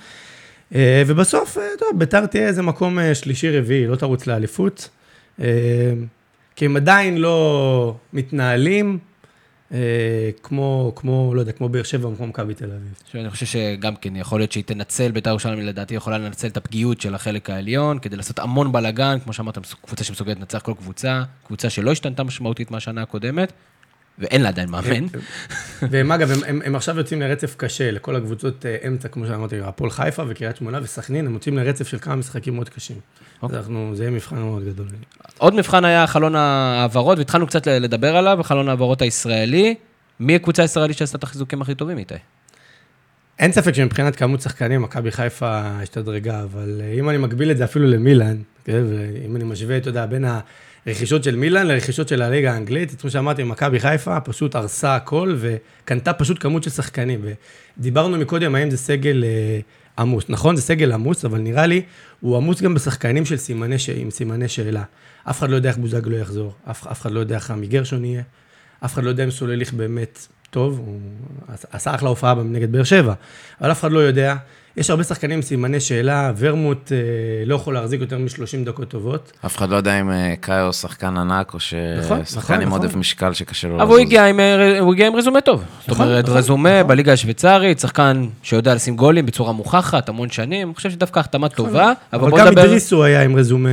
אה, ובסוף, אה, טוב, ביתר תהיה איזה מקום אה, שלישי-רביעי, לא תרוץ לאליפות. אה, כי הם עדיין לא מתנהלים אה, כמו, כמו, לא יודע, כמו באר שבע, כמו מכבי תל אביב. שאני חושב שגם כן, יכול להיות שהיא תנצל, בית"ר ירושלים לדעתי יכולה לנצל את הפגיעות של החלק העליון, כדי לעשות המון בלאגן, כמו שאמרת, קבוצה שמסוגלת לנצח כל קבוצה, קבוצה שלא השתנתה משמעותית מהשנה הקודמת, ואין לה עדיין מאמן. והם אגב, הם, הם, הם עכשיו יוצאים לרצף קשה לכל הקבוצות אה, אמצע, כמו שאמרתי, הפועל חיפה וקריית שמונה וסכנין, הם יוצאים לרצף של כמה משחקים מאוד קשים. אז אוקיי. אנחנו, זה יהיה מבחן מאוד גדול. עוד מבחן היה חלון ההעברות, והתחלנו קצת לדבר עליו, חלון ההעברות הישראלי. מי הקבוצה הישראלית שעשתה את החיזוקים הכי טובים איתי? אין ספק שמבחינת כמות שחקנים, מכבי חיפה השתדרגה, אבל אה, אם אני מגביל את זה אפילו למילאן, כן, ואם אני משווה, אתה יודע, בין הרכישות של מילאן לרכישות של הליגה האנגלית, כמו שאמרתי, מכבי חיפה פשוט הרסה הכל וקנתה פשוט כמות של שחקנים. ודיברנו מקודם האם זה סגל אה, עמוס. נכון, זה סגל עמוס, אבל נראה לי, הוא עמוס גם בשחקנים של סימני ש... עם סימני שאלה. אף אחד לא יודע איך בוזגלו יחזור, אף, אף אחד לא יודע איך רמי גרשון יהיה, אף אחד לא יודע אם סולליך באמת טוב, הוא עשה אחלה הופעה נגד באר שבע, אבל אף אחד לא יודע יש הרבה שחקנים עם סימני שאלה, ורמוט אה, לא יכול להחזיק יותר מ-30 דקות טובות. אף אחד לא יודע אם אה, קאיו שחקן ענק, או נכון, ששחקן נכון, עם נכון. עודף משקל שקשה לו אבל הוא הגיע עם, אה, הגיע עם רזומה טוב. זאת אומרת, נכון, רזומה בליגה השוויצרית, שחקן שיודע לשים גולים בצורה מוכחת, המון שנים. אני חושב שדווקא החתמה טובה, אבל אבל בוא גם נדבר... אידריס הוא היה עם רזומה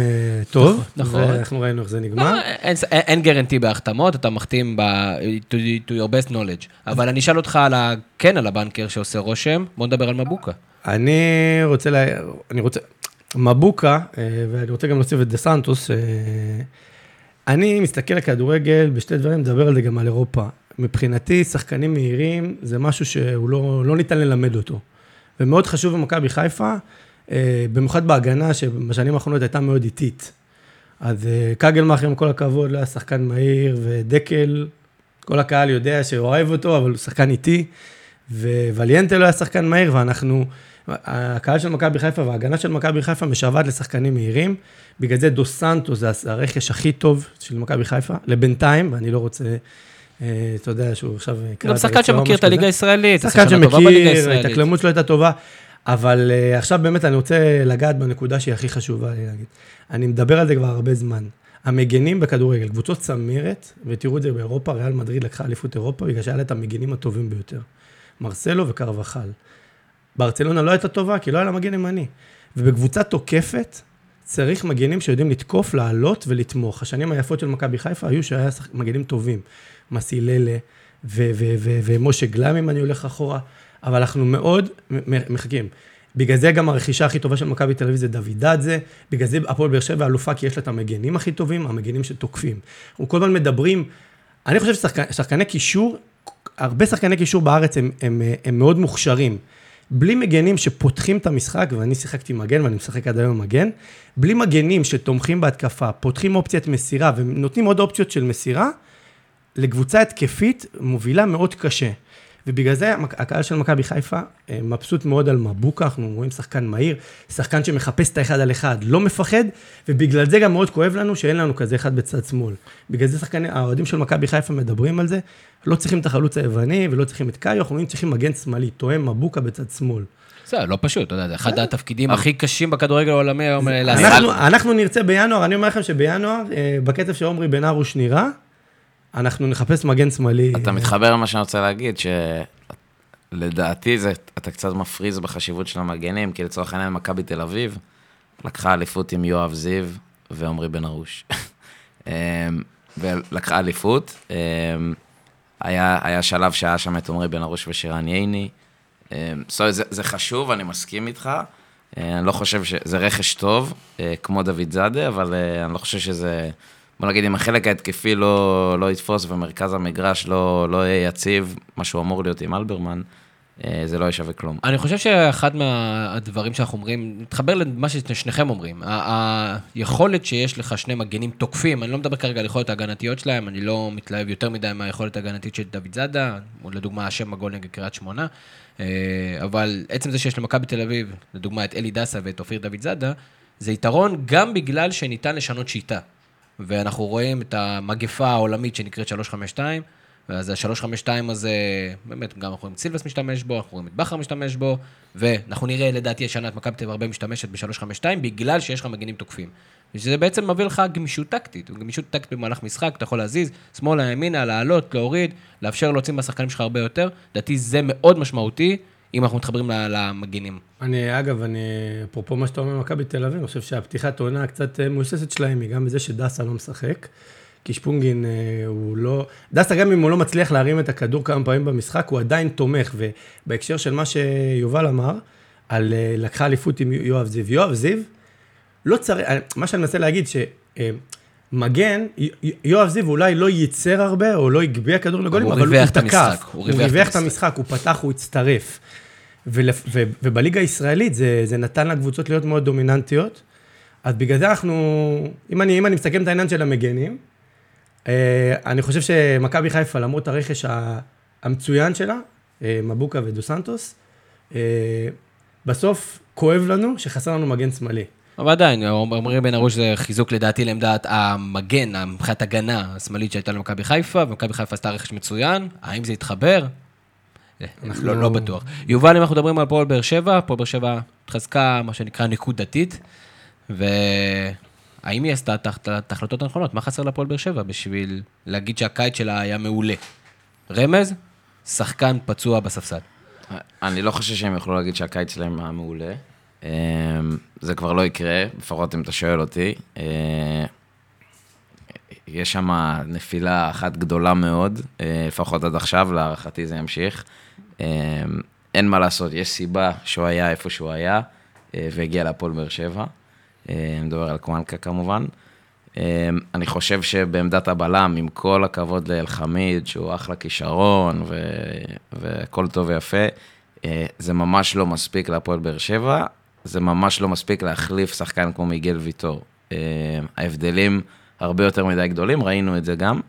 טוב, נכון. ואנחנו ראינו איך זה נגמר. אה, אין- אין אין גרנטי בהחתמות, אתה מחתים ב... to, to your best knowledge. אבל אני אשאל אותך על ה... כן על הבנקר שעושה רושם, בוא נדבר על מבוקה. אני רוצה, לה... אני רוצה, מבוקה, אה, ואני רוצה גם להוסיף את דה סנטוס, אה, אני מסתכל על כדורגל בשתי דברים, מדבר על זה גם על אירופה. מבחינתי, שחקנים מהירים זה משהו שהוא לא, לא ניתן ללמד אותו. ומאוד חשוב במכבי חיפה, אה, במיוחד בהגנה, שבשנים האחרונות הייתה מאוד איטית. אז קגלמאכר, עם כל הכבוד, לא היה שחקן מהיר, ודקל, כל הקהל יודע שאוהב אותו, אבל הוא שחקן איטי. ווליאנטה לא היה שחקן מהיר, ואנחנו, הקהל של מכבי חיפה וההגנה של מכבי חיפה משוועת לשחקנים מהירים. בגלל זה דו סנטו זה הרכש הכי טוב של מכבי חיפה, לבינתיים, ואני לא רוצה, אה, אתה יודע, שהוא עכשיו גם שחקן שמכיר את הליגה. הישראלית, שחקן שמכיר. ההתאקלמות שלו הייתה טובה, אבל uh, עכשיו באמת אני רוצה לגעת בנקודה שהיא הכי חשובה לי להגיד. אני מדבר על זה כבר הרבה זמן. המגנים בכדורגל, קבוצות צמרת, ותראו את זה באירופה, ריאל מדריד לקחה אליפות אירופה בגלל שהיה לה את המגנים הטובים ביותר. מרסלו וקרבחל. ברצלונה לא הייתה טובה, כי לא היה לה מגן ימני. ובקבוצה תוקפת, צריך מגנים שיודעים לתקוף, לעלות ולתמוך. השנים היפות של מכבי חיפה היו שהיה מגנים טובים. מסיללה ומשה גלם, אם אני הולך אחורה, אבל אנחנו מאוד מחכים. בגלל זה גם הרכישה הכי טובה של מכבי תל אביב זה דוידדזה, בגלל זה הפועל באר שבע אלופה, כי יש לה את המגנים הכי טובים, המגנים שתוקפים. אנחנו כל הזמן מדברים, אני חושב ששחקני קישור, הרבה שחקני קישור בארץ הם, הם, הם מאוד מוכשרים. בלי מגנים שפותחים את המשחק, ואני שיחקתי מגן ואני משחק עד היום מגן, בלי מגנים שתומכים בהתקפה, פותחים אופציית מסירה ונותנים עוד אופציות של מסירה, לקבוצה התקפית מובילה מאוד קשה. ובגלל זה הקהל של מכבי חיפה אה, מבסוט מאוד על מבוקה, אנחנו רואים שחקן מהיר, שחקן שמחפש את האחד על אחד, לא מפחד, ובגלל זה גם מאוד כואב לנו שאין לנו כזה אחד בצד שמאל. בגלל זה שחקני, האוהדים של מכבי חיפה מדברים על זה, לא צריכים את החלוץ היווני ולא צריכים את קאיו, אנחנו צריכים מגן שמאלי, תואם מבוקה בצד שמאל. זה לא פשוט, אתה יודע, זה אחד התפקידים הכי קשים בכדורגל העולמי היום אה. אנחנו, נרצה בינואר, אני אומר לכם שבינואר, אה, בקצב שעומרי בן ארוש נראה, אנחנו נחפש מגן שמאלי. אתה מתחבר למה שאני רוצה להגיד, שלדעתי זה, אתה קצת מפריז בחשיבות של המגנים, כי לצורך העניין מכבי תל אביב לקחה אליפות עם יואב זיו ועמרי בן ארוש. [LAUGHS] אמ, ולקחה אליפות. אמ, היה, היה שלב שהיה שם את עמרי בן ארוש ושירן ייני. אמ, אומרת, זה, זה חשוב, אני מסכים איתך. אה, אני לא חושב שזה רכש טוב, אה, כמו דוד זאדה, אבל אה, אני לא חושב שזה... בוא נגיד, אם החלק ההתקפי לא, לא יתפוס ומרכז המגרש לא, לא יהיה יציב, מה שהוא אמור להיות עם אלברמן, אה, זה לא ישווה כלום. אני חושב שאחד מהדברים שאנחנו אומרים, מתחבר למה ששניכם אומרים, היכולת שיש לך שני מגנים תוקפים, אני לא מדבר כרגע על היכולת ההגנתיות שלהם, אני לא מתלהב יותר מדי מהיכולת ההגנתית של דוד זאדה, או לדוגמה השם בגול נגד קריית שמונה, אה, אבל עצם זה שיש למכבי תל אביב, לדוגמה את אלי דסה ואת אופיר דוד זאדה, זה יתרון גם בגלל שניתן לשנות שיטה. ואנחנו רואים את המגפה העולמית שנקראת 352, ואז ה-352 הזה, באמת, גם אנחנו רואים את סילבס משתמש בו, אנחנו רואים את בכר משתמש בו, ואנחנו נראה, לדעתי, השנה את מכבי תל הרבה משתמשת ב-352, בגלל שיש לך מגנים תוקפים. ושזה בעצם מביא לך גמישות טקטית, גמישות טקטית במהלך משחק, אתה יכול להזיז שמאלה, ימינה, לעלות, להוריד, לאפשר להוציא מהשחקנים שלך הרבה יותר. לדעתי זה מאוד משמעותי, אם אנחנו מתחברים ל- למגנים. אני, אגב, אני, אפרופו מה שאתה אומר במכבי תל אביב, אני חושב שהפתיחת העונה הקצת אה, מבוססת שלהם היא גם בזה שדסה לא משחק. כי שפונגין אה, הוא לא... דסה, גם אם הוא לא מצליח להרים את הכדור כמה פעמים במשחק, הוא עדיין תומך. ובהקשר של מה שיובל אמר, על אה, לקחה אליפות עם יואב זיו. יואב זיו, לא צריך... מה שאני מנסה להגיד, שמגן, יואב זיו אולי לא ייצר הרבה, או לא הגביה כדור לגולים, הוא אבל הוא ריווח את תקף. המשחק, הוא ריווח את. המשחק, הוא פתח, הוא הצטרף. ולפ... ו... ובליגה הישראלית זה, זה נתן לקבוצות להיות מאוד דומיננטיות. אז בגלל זה אנחנו, אם אני, אם אני מסכם את העניין של המגנים, אה, אני חושב שמכבי חיפה, למרות הרכש המצוין שלה, אה, מבוקה ודו סנטוס, אה, בסוף כואב לנו שחסר לנו מגן שמאלי. אבל עדיין, עמרי בן ארוש זה חיזוק לדעתי לעמדת המגן, מבחינת הגנה השמאלית שהייתה למכבי חיפה, ומכבי חיפה עשתה רכש מצוין, האם זה יתחבר? אנחנו- לא, לא בטוח. יובל, אם אנחנו מדברים על פועל באר שבע, פועל באר שבע התחזקה, מה שנקרא, נקודתית, והאם היא עשתה את ההחלט- את ההחלטות הנכונות? מה חסר לפועל באר שבע בשביל להגיד שהקיץ שלה היה מעולה? רמז, שחקן פצוע בספסל. אני לא חושב שהם יוכלו להגיד שהקיץ שלהם היה מעולה. אה, זה כבר לא יקרה, לפחות אם אתה שואל אותי. יש שם נפילה אחת גדולה מאוד, אה, לפחות עד עכשיו, להערכתי זה ימשיך. אה, אין מה לעשות, יש סיבה שהוא היה איפה שהוא היה, אה, והגיע להפועל באר שבע. אני מדבר על קוואנקה כמובן. אני חושב שבעמדת הבלם, עם כל הכבוד לאלחמיד, שהוא אחלה כישרון ו- והכל טוב ויפה, זה ממש לא מספיק להפועל באר שבע, זה ממש לא מספיק להחליף שחקן כמו מיגל ויטור. ההבדלים הרבה יותר מדי גדולים, ראינו את זה גם.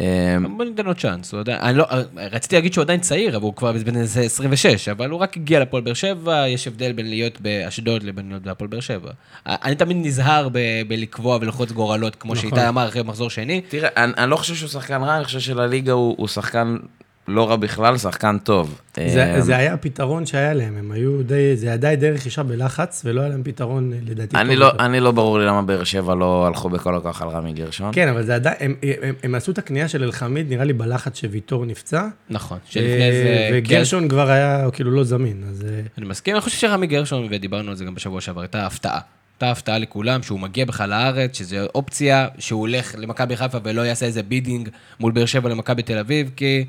אה, בוא ניתן לו צ'אנס, הוא עדיין, אני לא, רציתי להגיד שהוא עדיין צעיר, אבל הוא כבר בן איזה 26, אבל הוא רק הגיע לפועל באר שבע, יש הבדל בין להיות באשדוד לבין להיות בהפועל באר שבע. אני תמיד נזהר בלקבוע ולחוץ גורלות, כמו נכון. שאיתי אמר אחרי מחזור שני. תראה, אני, לא חושב שהוא שחקן רע, אני חושב שלליגה הוא, הוא שחקן לא רע בכלל, שחקן טוב. זה, אה, זה היה הפתרון שהיה להם, הם היו די, זה היה די דרך רכישה בלחץ, ולא היה להם פתרון אה, לדעתי. אני לא, יותר. אני לא ברור לי למה באר שבע לא הלכו בכל הכוח על רמי גרשון. כן, אבל זה עדיין, הם, הם, הם עשו את הקנייה של אלחמיד, נראה לי בלחץ שוויטור נפצע. נכון, שלפני אה, זה... וגרשון כבר היה כאילו לא זמין, אז... אני מסכים, אני חושב שרמי גרשון, ודיברנו על זה גם בשבוע שעבר, הייתה הפתעה. הייתה הפתעה לכולם, שהוא מגיע בכלל לארץ, שזו אופציה, שהוא הולך למכבי חיפה ולא יעשה איזה bidding מול באר שבע למכבי תל אביב, כי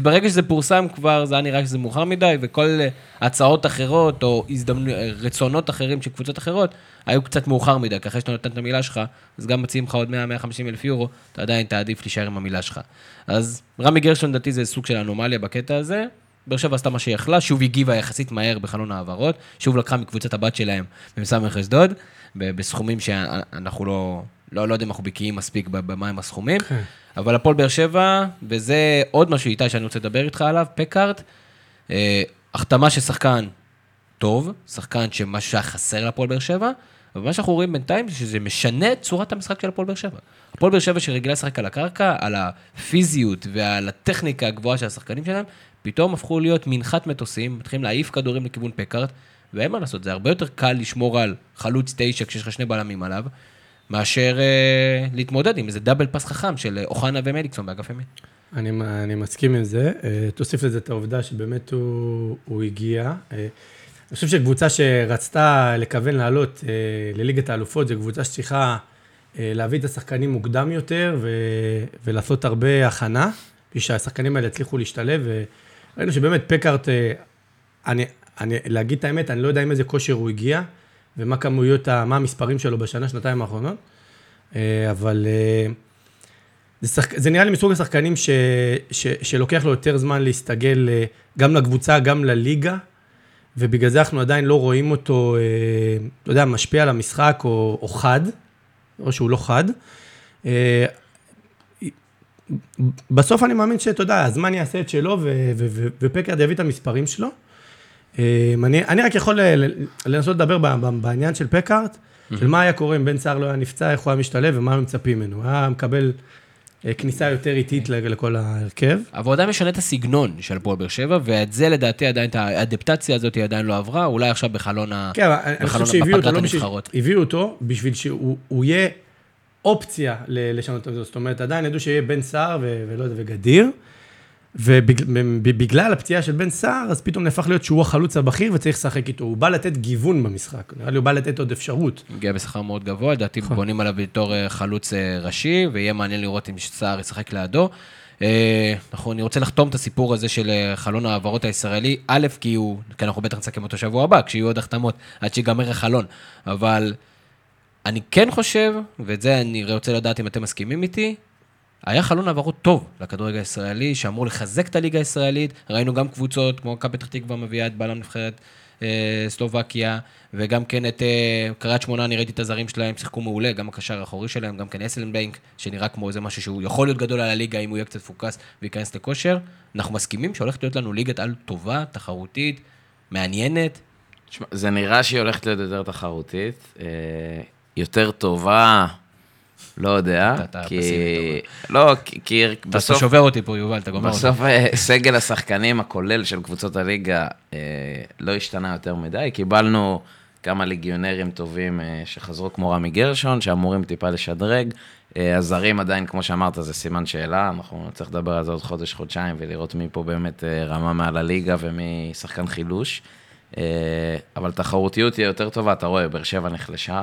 ברגע שזה פורסם כבר, זה היה נראה שזה מאוחר מדי, וכל אה, הצעות אחרות, או הזדמנ... אה, רצונות אחרים של קבוצות אחרות, היו קצת מאוחר מדי, כי אחרי שאתה נותן את המילה שלך, אז גם מציעים לך עוד 100-150 אלף יורו, אתה עדיין תעדיף להישאר עם המילה שלך. אז רמי גרשון, לדעתי, זה סוג של אנומליה בקטע הזה. באר שבע עשתה מה שהיא יכלה, שוב הגיבה יחסית מהר בחלון העברות, שוב לקחה מקבוצת הבת שלהם במ"ס אשדוד, בסכומים שאנחנו לא, לא, לא יודע אם אנחנו בקיאים מספיק ב- במה הם הסכומים, כן. אבל הפועל באר שבע, וזה עוד משהו איתי שאני רוצה לדבר איתך עליו, פקארט, אה, החתמה של שחקן טוב, שחקן שמשהו שהיה חסר להפועל באר שבע, אבל מה שאנחנו רואים בינתיים זה שזה משנה את צורת המשחק של הפועל באר שבע. הפועל באר שבע שרגילה לשחק על הקרקע, על הפיזיות ועל הטכניקה הגבוהה של השחקנים שלהם, פתאום הפכו להיות מנחת מטוסים, מתחילים להעיף כדורים לכיוון פקארט, ואין מה לעשות, זה הרבה יותר קל לשמור על חלוץ תשע כשיש לך שני בלמים עליו, מאשר אה, להתמודד עם איזה דאבל פס חכם של אה, אוחנה ומליקסון באגף ימין. אני, אני מסכים עם זה. אה, תוסיף לזה את העובדה שבאמת הוא, הוא הגיע. אה, אני חושב שקבוצה שרצתה לכוון לעלות לליגת האלופות, זו קבוצה שצריכה להביא את השחקנים מוקדם יותר ו, ולעשות הרבה הכנה, בשביל שהשחקנים האלה יצליחו להשתלב. וראינו שבאמת פקארט, אני, אני, להגיד את האמת, אני לא יודע עם איזה כושר הוא הגיע, ומה כמויות, מה המספרים שלו בשנה, שנתיים האחרונות, אה, אבל... אה, זה, שחק... זה נראה לי מסוג השחקנים ש... ש... שלוקח לו יותר זמן להסתגל אה, גם לקבוצה, גם לליגה, ובגלל זה אנחנו עדיין לא רואים אותו, אתה יודע, משפיע על המשחק או, או חד, או שהוא לא חד. בסוף אני מאמין שאתה יודע, הזמן יעשה את שלו, ו... ו... ו... ופקארד יביא את המספרים שלו. אה, אני, אני רק יכול ל- לנסות לדבר בעניין של פקארט, של מה היה קורה אם בן סער לא היה נפצע, איך הוא היה משתלב ומה הם מצפים ממנו. היה מקבל אה, כניסה יותר איטית לכל ההרכב. אבל הוא עדיין משנה את הסגנון של הפועל באר שבע, ואת זה לדעתי עדיין, את האדפטציה הזאת עדיין לא עברה, אולי עכשיו בחלון ה... כן, אני חושב שהביאו אותו, לא בשביל. הביאו אותו בשביל שהוא הוא יהיה אופציה לשנות את זה. זאת אומרת, עדיין ידעו שיהיה בן סער ולא יודע, וגדיר. ובגלל הפציעה של בן סער, אז פתאום נהפך להיות שהוא החלוץ הבכיר וצריך לשחק איתו. הוא בא לתת גיוון במשחק, נראה לי הוא בא לתת עוד אפשרות. הגיע בשכר מאוד גבוה, לדעתי נכון. בונים עליו בתור אה, חלוץ אה, ראשי, ויהיה מעניין לראות אם סער ישחק לידו. אה, נכון, אני רוצה לחתום את הסיפור הזה של חלון ההעברות הישראלי, א', כי הוא, כי אנחנו בטח נסכם אותו שבוע הבא, כשיהיו עוד החתמות, עד שיגמר החלון, אבל אני כן חושב, ואת זה אני רוצה לדעת אם אתם מסכימים איתי, היה חלון העברות טוב לכדורגל הישראלי, שאמור לחזק את הליגה הישראלית. ראינו גם קבוצות, כמו מכבי פתח תקווה מביאה את בלם נבחרת אה, סלובקיה, וגם כן את אה, קריית שמונה, אני ראיתי את הזרים שלהם, שיחקו מעולה, גם הקשר האחורי שלהם, גם כן אסלנבנק, שנראה כמו איזה משהו שהוא יכול להיות גדול על הליגה אם הוא יהיה קצת פוקס וייכנס לכושר. אנחנו מסכימים שהולכת להיות לנו ליגת על טובה, תחרותית, מעניינת. תשמע, זה נראה שהיא הולכת להיות יותר תחרותית, אה, יותר טובה. לא יודע, אתה- כי... לא, כי- כי אתה בסוף... שובר אותי פה, יובל, אתה גומר אותי. בסוף אה, סגל השחקנים הכולל של קבוצות הליגה אה, לא השתנה יותר מדי. קיבלנו כמה ליגיונרים טובים אה, שחזרו כמו רמי גרשון, שאמורים טיפה לשדרג. אה, הזרים עדיין, כמו שאמרת, זה סימן שאלה, אנחנו נצטרך לדבר על זה עוד חודש, חודשיים, ולראות מי פה באמת אה, רמה מעל הליגה ומי שחקן חילוש. אה, אבל תחרותיות תהיה יותר טובה, אתה רואה, באר שבע נחלשה.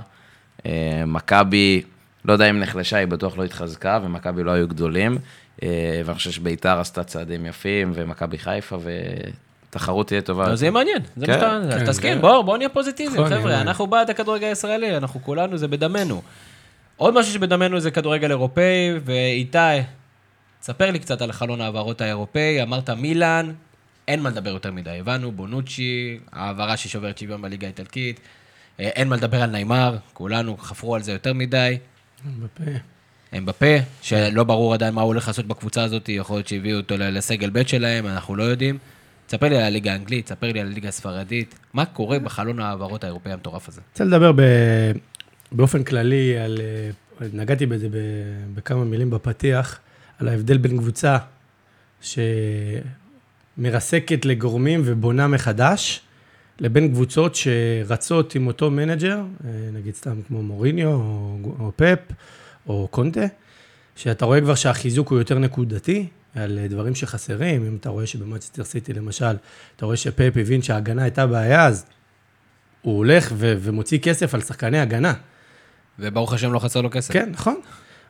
אה, מכבי, לא יודע אם נחלשה, היא בטוח לא התחזקה, ומכבי לא היו גדולים. אה, ואני חושב שביתר עשתה צעדים יפים, ומכבי חיפה, ותחרות תהיה טובה. אז זה יהיה מעניין, זה מה כן, שאתה... כן, אז תסכים, בואו, בואו נהיה פוזיטיביים, נכון, חבר'ה, אנחנו בעד הכדורגל הישראלי, אנחנו כולנו, זה בדמנו. עוד משהו שבדמנו זה כדורגל אירופאי, ואיתי, תספר לי קצת על חלון ההעברות האירופאי, אמרת מילאן, אין מה לדבר יותר מדי, הבנו, בונוצ'י, העברה ששוברת שוויון בליגה האיטלקית, אה, אין מה לדבר על נעימר, כולנו חפרו על זה יותר מדי. בפה. אמבפה, שלא ברור עדיין מה הוא הולך לעשות בקבוצה הזאת, יכול להיות שהביאו אותו לסגל ב' שלהם, אנחנו לא יודעים. תספר לי על הליגה האנגלית, תספר לי על הליגה הספרדית, מה קורה בחלון ההעברות האירופאי המטורף הזה? רוצה לדבר ב... באופן כללי על... אה, נגעתי בזה ב... בכמה מילים בפתיח, על ההבדל בין קבוצה שמרסקת לגורמים ובונה מחדש, לבין קבוצות שרצות עם אותו manager, אה, נגיד סתם כמו מוריניו או, או פפ או קונטה, שאתה רואה כבר שהחיזוק הוא יותר נקודתי, על אה, דברים שחסרים, אם אתה רואה שבמאצ'סטר סיטי למשל, אתה רואה שפפ הבין שההגנה הייתה בעיה, אז הוא הולך ו- ומוציא כסף על שחקני הגנה. וברוך השם לא חסר לו כסף. כן, נכון.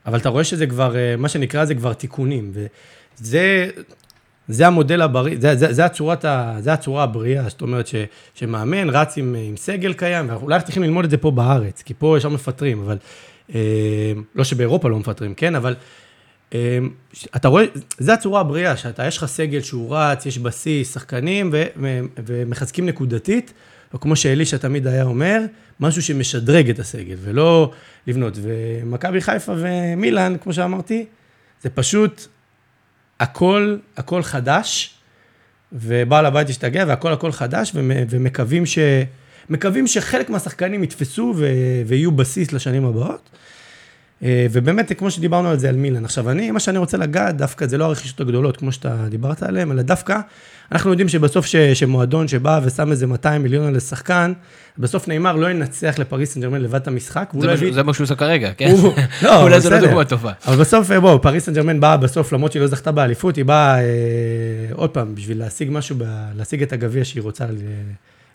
אבל אתה רואה שזה כבר, אה, מה שנקרא, זה כבר תיקונים. וזה זה המודל הבריא, זה, זה, זה, הצורת ה, זה הצורה הבריאה, זאת אומרת ש, שמאמן רץ עם, עם סגל קיים, ואנחנו אולי צריכים ללמוד את זה פה בארץ, כי פה ישר מפטרים, אבל... אה, לא שבאירופה לא מפטרים, כן? אבל אה, אתה רואה, זה הצורה הבריאה, שאתה, יש לך סגל שהוא רץ, יש בסיס, שחקנים, ו, ו, ומחזקים נקודתית, או כמו שאלישע תמיד היה אומר, משהו שמשדרג את הסגל, ולא לבנות. ומכבי חיפה ומילאן, כמו שאמרתי, זה פשוט הכל, הכל חדש, ובעל הבית השתגע, והכל הכל חדש, ומ- ומקווים ש... מקווים שחלק מהשחקנים יתפסו ו... ויהיו בסיס לשנים הבאות. אה, ובאמת, כמו שדיברנו על זה על מילן. עכשיו, אני, מה שאני רוצה לגעת, דווקא זה לא הרכישות הגדולות, כמו שאתה דיברת עליהן, אלא דווקא, אנחנו יודעים שבסוף ש... שמועדון שבא ושם איזה 200 מיליון על השחקן, בסוף נאמר לא ינצח לפריס סן ג'רמן לבד את המשחק, והוא זה לא הביא... זה מה שהוא עושה כרגע, כן? הוא- לא, [LAUGHS] אולי זה לא. דוגמה טובה. אבל בסוף, אה, בוא, פריס סן ג'רמן באה בסוף, למרות שהיא לא זכתה באליפות, היא באה, אה, עוד פעם, בשביל להשיג משהו, ב... להשיג את הגביע שהיא רוצה ל-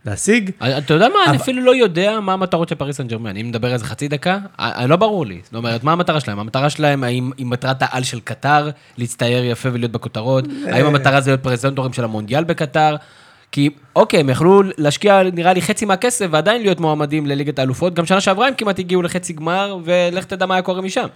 להשיג. אתה יודע מה, אני אבל- אפילו לא יודע מה המטרות של פריס סן ג'רמן. אם נדבר על זה חצי דקה, אה, לא ברור לי. זאת אומרת, מה המטרה שלהם? המטרה שלהם, האם היא מטרת העל של קטר, להצטייר יפה ולהיות בכותרות? האם המטרה זה להיות פרזנטורים של המונדיאל בקטר? כי, אוקיי, הם יכלו להשקיע, נראה לי, חצי מהכסף ועדיין להיות מועמדים לליגת האלופות. גם שנה שעברה הם כמעט הגיעו לחצי גמר, ולך תדע מה היה קורה משם.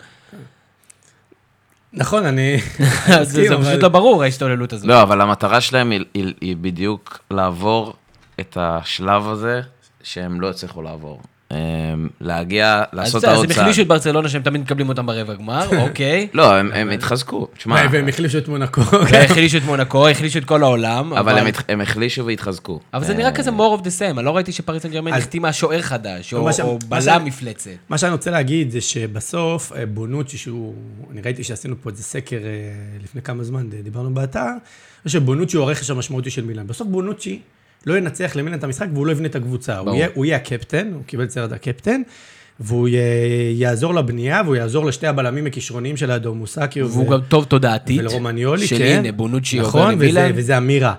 נכון, אני... [LAUGHS] [LAUGHS] זה פשוט לא ברור, ההשתוללות הזאת. לא, אבל המטרה שלהם היא בדיוק לעבור את השלב הזה שהם לא הצליחו לעבור. אמ, להגיע, אז לעשות זה, אז עוד הם. החלישו את ברצלונה שהם תמיד מקבלים אותם ברבע גמר, [LAUGHS] אוקיי. לא, הם, התחזקו. תשמע, והם החלישו את מונקו. [LAUGHS] והחלישו את מונקו, החלישו את כל העולם. אבל הם, החלישו והתחזקו. אבל זה נראה אה, כזה more of the same, אני לא ראיתי שפריס סן ג'רמן אז- החתימה שוער חדש, או בלם מפלצת. מה שאני רוצה להגיד זה שבסוף אה, בונוצ'י, שהוא, אני ראיתי שעשינו פה איזה סקר אה, לפני כמה זמן, דיברנו באתר, אני חושב שבונוצ'י הוא הרכש המשמעותי של מילאן. בסוף בונוצ'י לא ינצח למילאן את המשחק והוא לא יבנה את הקבוצה. הוא. יהיה, הוא יהיה הקפטן, הוא קיבל את סרט הקפטן, והוא י- יעזור לבנייה, והוא יעזור לשתי הבלמים הכישרוניים של האדום, מוסקיו והוא גם טוב תודעתית. ולרומניולי, של כן. הנה, בונוצ'י עובר נכון, וזה, למילאן. וזה אמירה.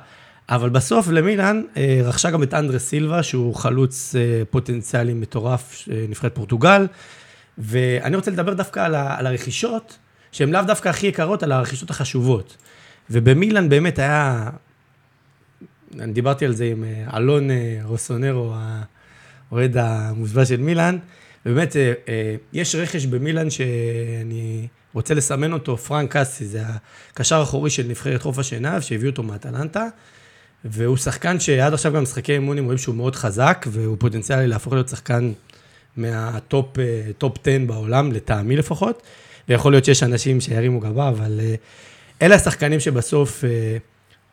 אבל בסוף למילאן אה, רכשה גם את אנדרס סילבה, שהוא חלוץ אה, פוטנציאלי מטורף, אה, נבחרת פורטוגל. ואני רוצה לדבר דווקא על, ה, על הרכישות, שהן לאו דווקא הכי יקרות, על הרכישות החשובות. ובמילאן באמת היה, אני דיברתי על זה עם אה, אלון אה, רוסונרו, האוהד המוסבע של מילאן, ובאמת, אה, יש רכש במילאן שאני רוצה לסמן אותו, פרנק קאסי, זה הקשר האחורי של נבחרת חוף השנהב, שהביאו אותו מאטלנטה, והוא שחקן שעד עכשיו גם משחקי אימונים רואים שהוא מאוד חזק, והוא פוטנציאלי להפוך להיות שחקן מה top אה, top 10 בעולם, לטעמי לפחות, ויכול להיות שיש אנשים שירימו גבה, אבל אלה השחקנים שבסוף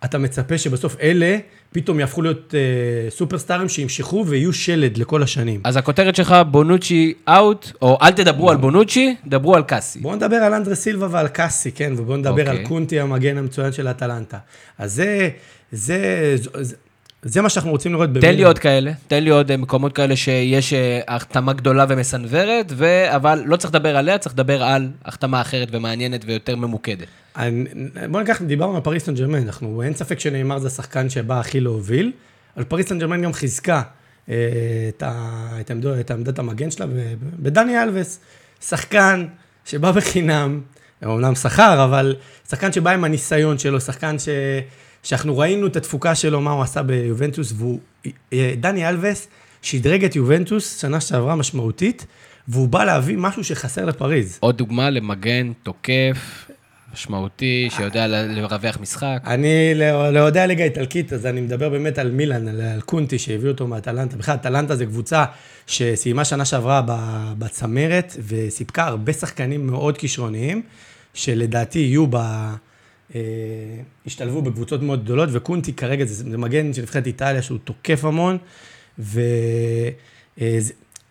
אתה מצפה שבסוף אלה פתאום יהפכו להיות אה, סופרסטארים שימשכו ויהיו שלד לכל השנים. אז הכותרת שלך, בונוצ'י out, או אל תדברו על בונוצ'י, דברו על קאסי. בואו נדבר על אנדרה סילבה ועל קאסי, כן, ובואו נדבר אוקיי. על קונטי, המגן המצוין של אטלנטה. אז זה, זה, זה, זה מה שאנחנו רוצים לראות תן. לי עוד כאלה, תן לי עוד אה, מקומות כאלה שיש אה, החתמה גדולה ומסנוורת, ו... אבל לא צריך לדבר עליה, צריך לדבר על החתמה אחרת ומעניינת ויותר ממוקדת. אני, בוא ניקח, דיברנו על פריס סן ג'רמן, אנחנו, אין ספק שנאמר זה השחקן שבא הכי להוביל, אבל פריס סן ג'רמן גם חיזקה אה, את, ה, את, עמדו, את עמדת המגן שלה בדני אלווס, שחקן שבא בחינם, אומנם שכר, אבל שחקן שבא עם הניסיון שלו, שחקן ש, שאנחנו ראינו את התפוקה שלו, מה הוא עשה ביובנטוס, והוא, אה, דני אלווס שדרג את יובנטוס שנה שעברה משמעותית, והוא בא להביא משהו שחסר לפריז. עוד דוגמה למגן תוקף, משמעותי, שיודע לרווח משחק. אני לא- לאוהדי הליגה האיטלקית, אז אני מדבר באמת על מילאן, על, קונטי שהביא אותו מאטלנטה. בכלל, אטלנטה זה קבוצה שסיימה שנה שעברה בצמרת, וסיפקה הרבה שחקנים מאוד כישרוניים, שלדעתי יהיו ב... אה, השתלבו בקבוצות מאוד גדולות, וקונטי כרגע זה, זה מגן של נבחרת איטליה שהוא תוקף המון, וזה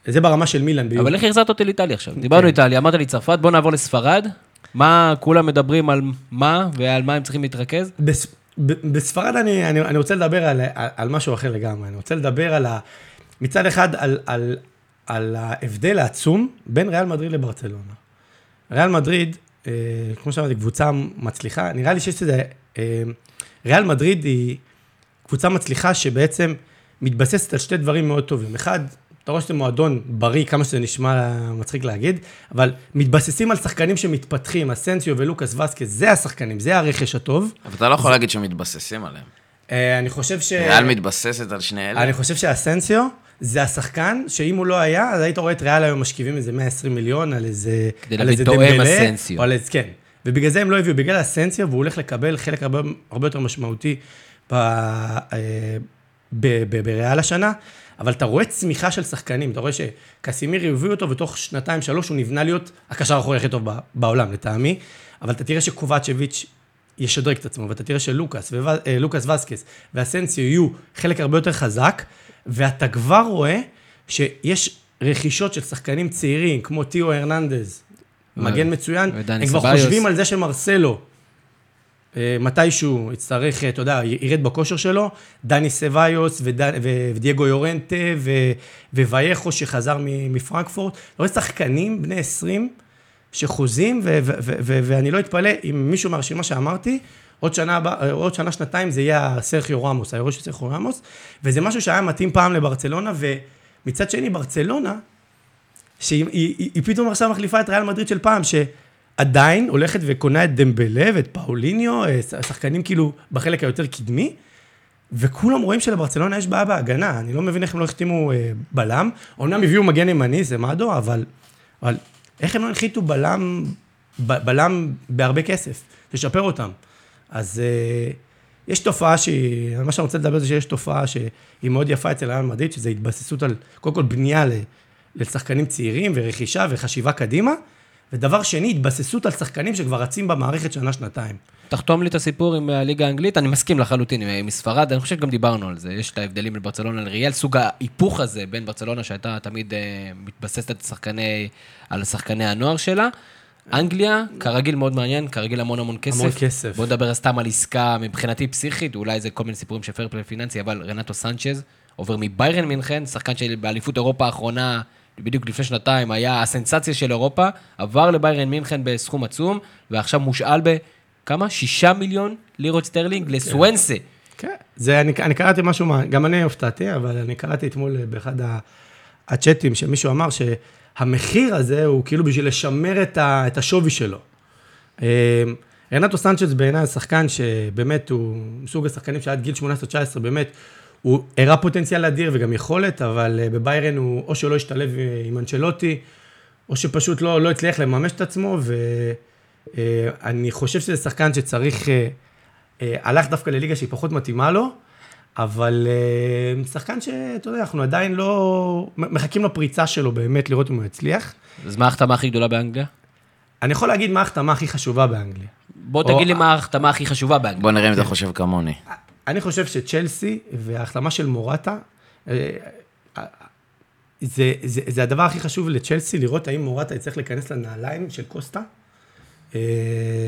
זה ברמה של מילאן. אבל איך החזרת אותי לאיטליה עכשיו? דיברנו איטליה, אמרת לי צרפת, בוא נעבור לספרד. מה, כולם מדברים על מה ועל מה הם צריכים להתרכז? בס, ב, בספרד אני, אני, אני רוצה לדבר על, על, על משהו אחר לגמרי. אני רוצה לדבר על ה... מצד אחד, על, על, על ההבדל העצום בין ריאל מדריד לברצלונה. ריאל מדריד, אה, כמו שאמרתי, קבוצה מצליחה, נראה לי שיש איזה... אה, ריאל מדריד היא קבוצה מצליחה שבעצם מתבססת על שתי דברים מאוד טובים. אחד, אתה רואה שזה מועדון בריא, כמה שזה נשמע מצחיק להגיד, אבל מתבססים על שחקנים שמתפתחים, אסנסיו ולוקאס וסקס, זה השחקנים, זה הרכש הטוב. אבל אתה לא יכול להגיד שמתבססים עליהם. אה, אני חושב ש... ריאל מתבססת על שני אלה. אני חושב שאסנסיו זה השחקן, שאם הוא לא היה, אז היית רואה את ריאל היום משכיבים איזה 120 מיליון על איזה... כדי להביא תואם אסנסיו. על איזה, כן. ובגלל זה הם לא הביאו, בגלל אסנסיו, והוא הולך לקבל חלק הרבה, הרבה יותר משמעותי ב, אה, ב, ב, בריאל השנה. אבל אתה רואה צמיחה של שחקנים, אתה רואה שקסימיר הביא אותו, ותוך שנתיים, שלוש, הוא נבנה להיות הקשר האחורי הכי טוב בעולם, לטעמי. אבל אתה תראה שקובצ'ביץ' ישדרג את עצמו, ואתה תראה שלוקאס, ו- אה, לוקאס וסקס ואסנסיו יהיו חלק הרבה יותר חזק, ואתה כבר רואה שיש רכישות של שחקנים צעירים, כמו טיו הרננדז, מגן מצוין, הם כבר. חושבים על זה שמרסלו, אה, מתישהו יצטרך, אה, אתה יודע, ירד בכושר שלו, דני סביוס וד- ודייגו יורנטה ו- ווייכו שחזר מפרנקפורט. רואה שחקנים בני 20 שחוזים, ו- ו- ו- ואני לא אתפלא אם מישהו מהרשימה שאמרתי, עוד שנה, אה, עוד שנה, שנתיים זה יהיה סרחיו רמוס, היורש של סרחיו רמוס, וזה משהו שהיה מתאים פעם לברצלונה, ומצד שני, ברצלונה, שהיא היא, היא, היא פתאום עכשיו מחליפה את ריאל מדריד של פעם, שעדיין הולכת וקונה את דמבלה ואת פאוליניו, אה, שחקנים כאילו בחלק היותר קדמי, וכולם רואים שלברצלונה יש בעיה בהגנה, אני לא מבין איך הם לא החתימו אה, בלם, אומנם הביאו מגן ימני, זה מדו, אבל, אבל איך הם לא הנחיתו בלם, ב, בלם בהרבה כסף, לשפר אותם. אז אה, יש תופעה שהיא, מה שאני רוצה לדבר זה שיש תופעה שהיא מאוד יפה אצל ריאל מדריד, שזה התבססות על, קודם כל בנייה לשחקנים צעירים ורכישה וחשיבה קדימה, ודבר שני, התבססות על שחקנים שכבר רצים במערכת שנה-שנתיים. תחתום לי את הסיפור עם הליגה האנגלית, אני מסכים לחלוטין עם- מספרד, אני חושב שגם דיברנו על זה, יש את ההבדלים בין ברצלונה לריאל, סוג ההיפוך הזה בין ברצלונה שהייתה תמיד אה, מתבססת על שחקני, על שחקני הנוער שלה. אנגליה, כרגיל מאוד מעניין, כרגיל המון המון כסף. המון כסף. בוא נדבר סתם על עסקה מבחינתי פסיכית, אולי זה כל מיני סיפורים של fair play פיננסי, אבל רנטו סנצ'ז עובר מביירן מינכן, שחקן שבאליפות אירופה האחרונה, בדיוק לפני שנתיים, היה הסנסציה של אירופה, עבר לביירן מינכן בסכום עצום, ועכשיו מושאל בכמה? שישה מיליון לירות סטרלינג לסוונסה. כן. זה, אני, אני קראתי משהו, גם אני הופתעתי, אבל אני קראתי אתמול באחד הצ'אטים, שמישהו אמר שהמחיר הזה הוא כאילו בשביל לשמר את, ה, את השווי שלו. אה, רנטו סנצ'ז בעיניי שחקן שבאמת הוא מסוג השחקנים שעד גיל 18-19, באמת, הוא הראה פוטנציאל אדיר וגם יכולת, אבל אה, בביירן הוא או שלא השתלב אה, עם אנצ'לוטי, או שפשוט לא, לא הצליח לממש את עצמו, ואני חושב שזה שחקן שצריך, אה, אה, הלך דווקא לליגה שהיא פחות מתאימה לו, אבל אה, שחקן שאתה יודע, אנחנו עדיין לא, מחכים לפריצה שלו באמת, לראות אם הוא יצליח. אז מה ההחתמה הכי גדולה באנגליה? אני יכול להגיד מה ההחתמה הכי חשובה באנגליה. בוא או- תגיד לי מה ההחתמה הכי חשובה באנגלית. בוא נראה אם אתה חושב כמוני. אני חושב שצ'לסי וההחלמה של מורטה, אה, אה, זה, זה, זה הדבר הכי חשוב לצ'לסי, לראות האם מורטה יצטרך להיכנס לנעליים של קוסטה. אה,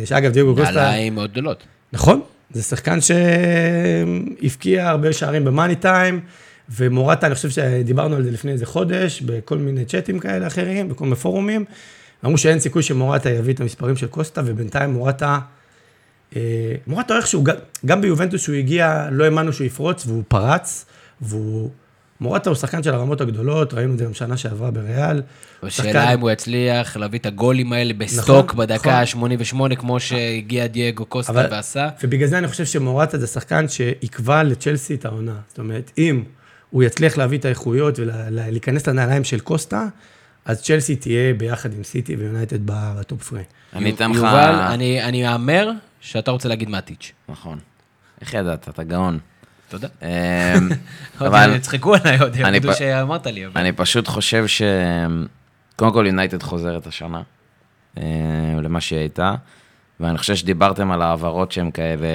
שאגב, דייגו קוסטה... נעליים מאוד גדולות. נכון, זה שחקן שהבקיע הרבה שערים במאני טיים, ומורטה, אני חושב שדיברנו על זה לפני איזה חודש, בכל מיני צ'אטים כאלה אחרים, בכל מיני פורומים. אמרו שאין סיכוי שמורטה יביא את המספרים של קוסטה, ובינתיים מורטה... אה, מורטה איכשהו, גם- ביובנטוס שהוא הגיע, לא האמנו שהוא יפרוץ, והוא פרץ, והוא... מורטה הוא שחקן של הרמות הגדולות, ראינו את זה גם שנה שעברה בריאל. השאלה אם הוא יצליח להביא את הגולים האלה בסטוק נכון, בדקה נכון. ה-88, כמו שהגיע דייגו קוסטה אבל- ועשה. ובגלל זה אני חושב שמורטה זה שחקן שיקבע לצ'לסי את העונה. זאת אומרת, אם הוא יצליח להביא את האיכויות ולהיכנס לנעליים של קוסטה, אז צ'לסי תהיה ביחד עם סיטי ויונייטד בטופ three. אני אתן לך... יובל, אני- מהמר שאתה רוצה להגיד מאטיץ'. נכון. איך ידעת? אתה גאון. תודה. אמ, [LAUGHS] אבל יצחקו עליי, עוד יגידו שאמרת לי. אני פשוט חושב ש... קודם כל, יונייטד חוזרת השנה, אה, למה שהיא הייתה, ואני חושב שדיברתם על העברות שהן כאלה,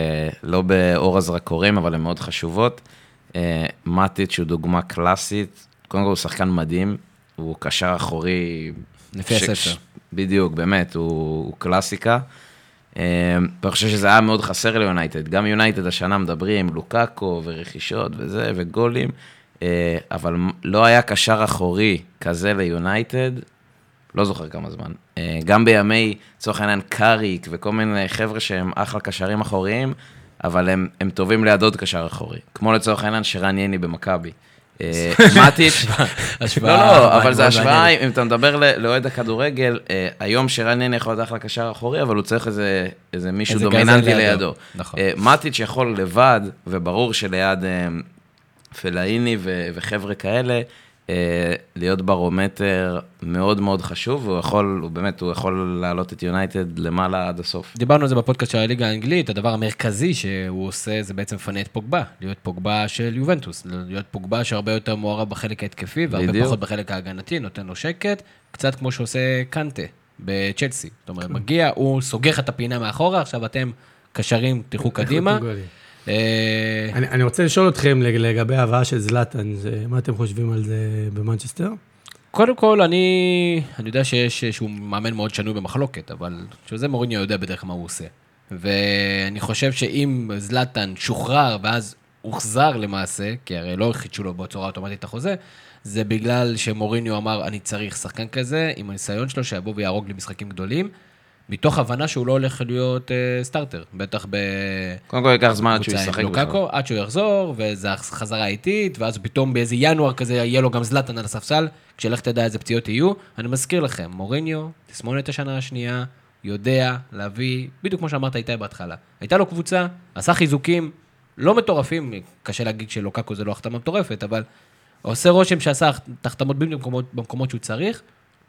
לא באור הזרקורים, אבל הן מאוד חשובות. אה, מאטיץ' הוא דוגמה קלאסית, קודם כל הוא שחקן מדהים, הוא קשר אחורי... לפי הספר. בדיוק, באמת, הוא, הוא קלאסיקה. אה, ואני חושב שזה היה מאוד חסר ליונייטד. גם יונייטד השנה מדברים, לוקאקו ורכישות וזה, וגולים, אה, אבל לא היה קשר אחורי כזה ליונייטד, לא זוכר כמה זמן. אה, גם בימי, לצורך העניין, קאריק וכל מיני חבר'ה שהם אחלה קשרים אחוריים, אבל הם, הם טובים ליד עוד קשר אחורי. כמו לצורך העניין שרן יני במכבי. אה, [LAUGHS] השוואה לא, לא, אבל זה השוואה. אם אתה מדבר לאוהד הכדורגל, אה, היום שרן יני יכול להיות אחלה קשר אחורי, אבל הוא צריך איזה, מישהו דומיננטי לידו. נכון. אה, מאטיץ' יכול לבד, וברור שליד פלאיני וחבר'ה כאלה, להיות ברומטר מאוד מאוד חשוב, והוא יכול, הוא באמת, הוא יכול להעלות את יונייטד למעלה עד הסוף. דיברנו על זה בפודקאסט של הליגה האנגלית, הדבר המרכזי שהוא עושה זה בעצם לפנה את פוגבה, להיות פוגבה של יובנטוס, להיות פוגבה שהרבה יותר מעורב בחלק ההתקפי והרבה בדיוק. פחות בחלק ההגנתי, נותן לו שקט, קצת כמו שעושה קנטה בצ'לסי. זאת אומרת, מגיע, הוא סוגר לך את הפינה מאחורה, עכשיו אתם קשרים, תלכו קדימה. אה, אני, רוצה לשאול אתכם לג- לגבי ההבאה של זלאטן, מה אתם חושבים על זה במנצ'סטר? קודם כל, אני, אני יודע שיש שהוא מאמן מאוד שנוי במחלוקת, אבל שזה מוריניו יודע בדרך כלל מה הוא עושה. ואני חושב שאם זלאטן שוחרר ואז הוחזר למעשה, כי הרי לא חידשו לו בצורה אוטומטית את החוזה, זה בגלל שמוריניו אמר, אני צריך שחקן כזה, עם הניסיון שלו, שיבוא ויהרוג לי משחקים גדולים, מתוך הבנה שהוא לא הולך להיות אה, סטארטר, בטח ב... קודם כל ייקח זמן עד שהוא ישחק בכלל. לוקאקו, עד שהוא יחזור, וזו חזרה איטית, ואז פתאום באיזה ינואר כזה יהיה לו גם זלאטן על הספסל, כשלך תדע איזה פציעות יהיו. אני מזכיר לכם, מוריניו, תסמונת השנה השנייה, יודע להביא, בדיוק כמו שאמרת איתי בהתחלה. הייתה לו קבוצה, עשה חיזוקים לא מטורפים, קשה להגיד שלוקאקו זה לא החתמה מטורפת, אבל עושה רושם שעשה את בדיוק במקומות, במקומות שהוא צריך,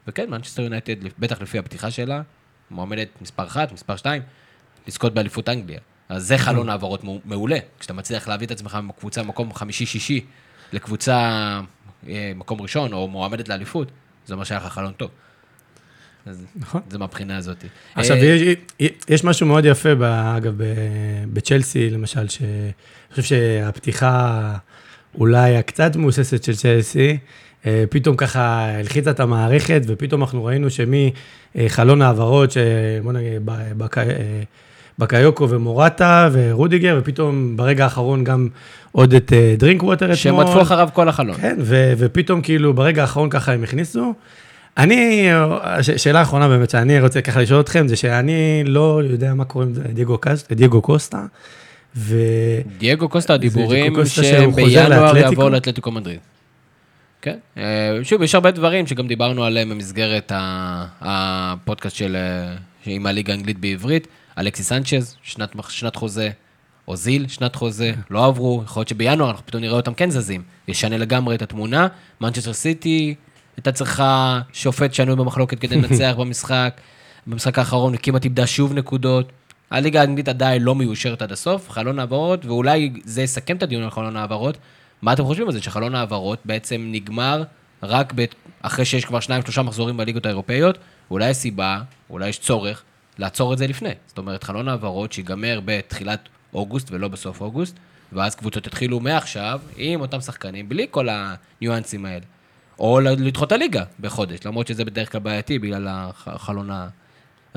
וכן, מנצ'סטר יונייטד, בטח לפי הפתיחה שלה, מועמדת מספר 1, מספר 2, לזכות באליפות אנגליה. אז זה חלון העברות מעו- מעולה. כשאתה מצליח להביא את עצמך מקבוצה מקום חמישי-שישי לקבוצה אה, מקום ראשון, או מועמדת לאליפות, זה אומר שהיה לך חלון טוב. אז נכון. זה מהבחינה הזאת. עכשיו, אה, יש, יש משהו מאוד יפה, אגב, בצ'לסי, למשל, שאני חושב שהפתיחה אולי הקצת מבוססת של צ'לסי, אה, פתאום ככה הלחיצה את המערכת, ופתאום אנחנו ראינו שמחלון העברות, שבוא נגיד, בק- אה, בקיוקו ומורטה ורודיגר, ופתאום ברגע האחרון גם עוד את אה, דרינק ווטר אתמול. שהם רדפו אחריו כל החלון. כן, ו- ופתאום כאילו ברגע האחרון ככה הם הכניסו. אני, הש- שאלה אחרונה באמת שאני רוצה ככה לשאול אתכם, זה שאני לא יודע מה קורה עם זה, דייגו, קס- דייגו קוסטה, ו... דייגו קוסטה, הדיבורים דייגו קוסטה שהם שהוא חוזר בינואר לאתלטיקו? יעבור לאתלטיקו מדריד. כן. אה, שוב, יש הרבה דברים שגם דיברנו עליהם במסגרת הפודקאסט של, אה, עם הליגה האנגלית בעברית. אלכסי סנצ'ז, שנת, שנת חוזה. אוזיל, שנת חוזה, לא עברו, יכול להיות שבינואר אנחנו פתאום נראה אותם כן זזים. ישנה לגמרי את התמונה. מנצ'סטר סיטי הייתה צריכה שופט שנוי במחלוקת כדי לנצח [LAUGHS] במשחק. במשחק האחרון היא כמעט איבדה שוב נקודות. הליגה האנגלית עדיין לא מיושרת עד הסוף, חלון העברות, ואולי זה יסכם את הדיון על חלון העברות. מה אתם חושבים על זה, שחלון העברות בעצם נגמר רק ב... אחרי שיש כבר שניים, שלושה מחזורים בליגות האירופאיות? אולי יש סיבה, אולי יש צורך, לעצור את זה לפני. זאת אומרת, חלון העברות שיגמר בתחילת אוגוסט ולא בסוף אוגוסט, ואז קבוצות יתחילו מעכשיו עם אותם שחקנים, בלי כל הניואנסים האלה. או לדחות הליגה בחודש, למרות שזה בדרך כלל בעייתי בגלל החלון.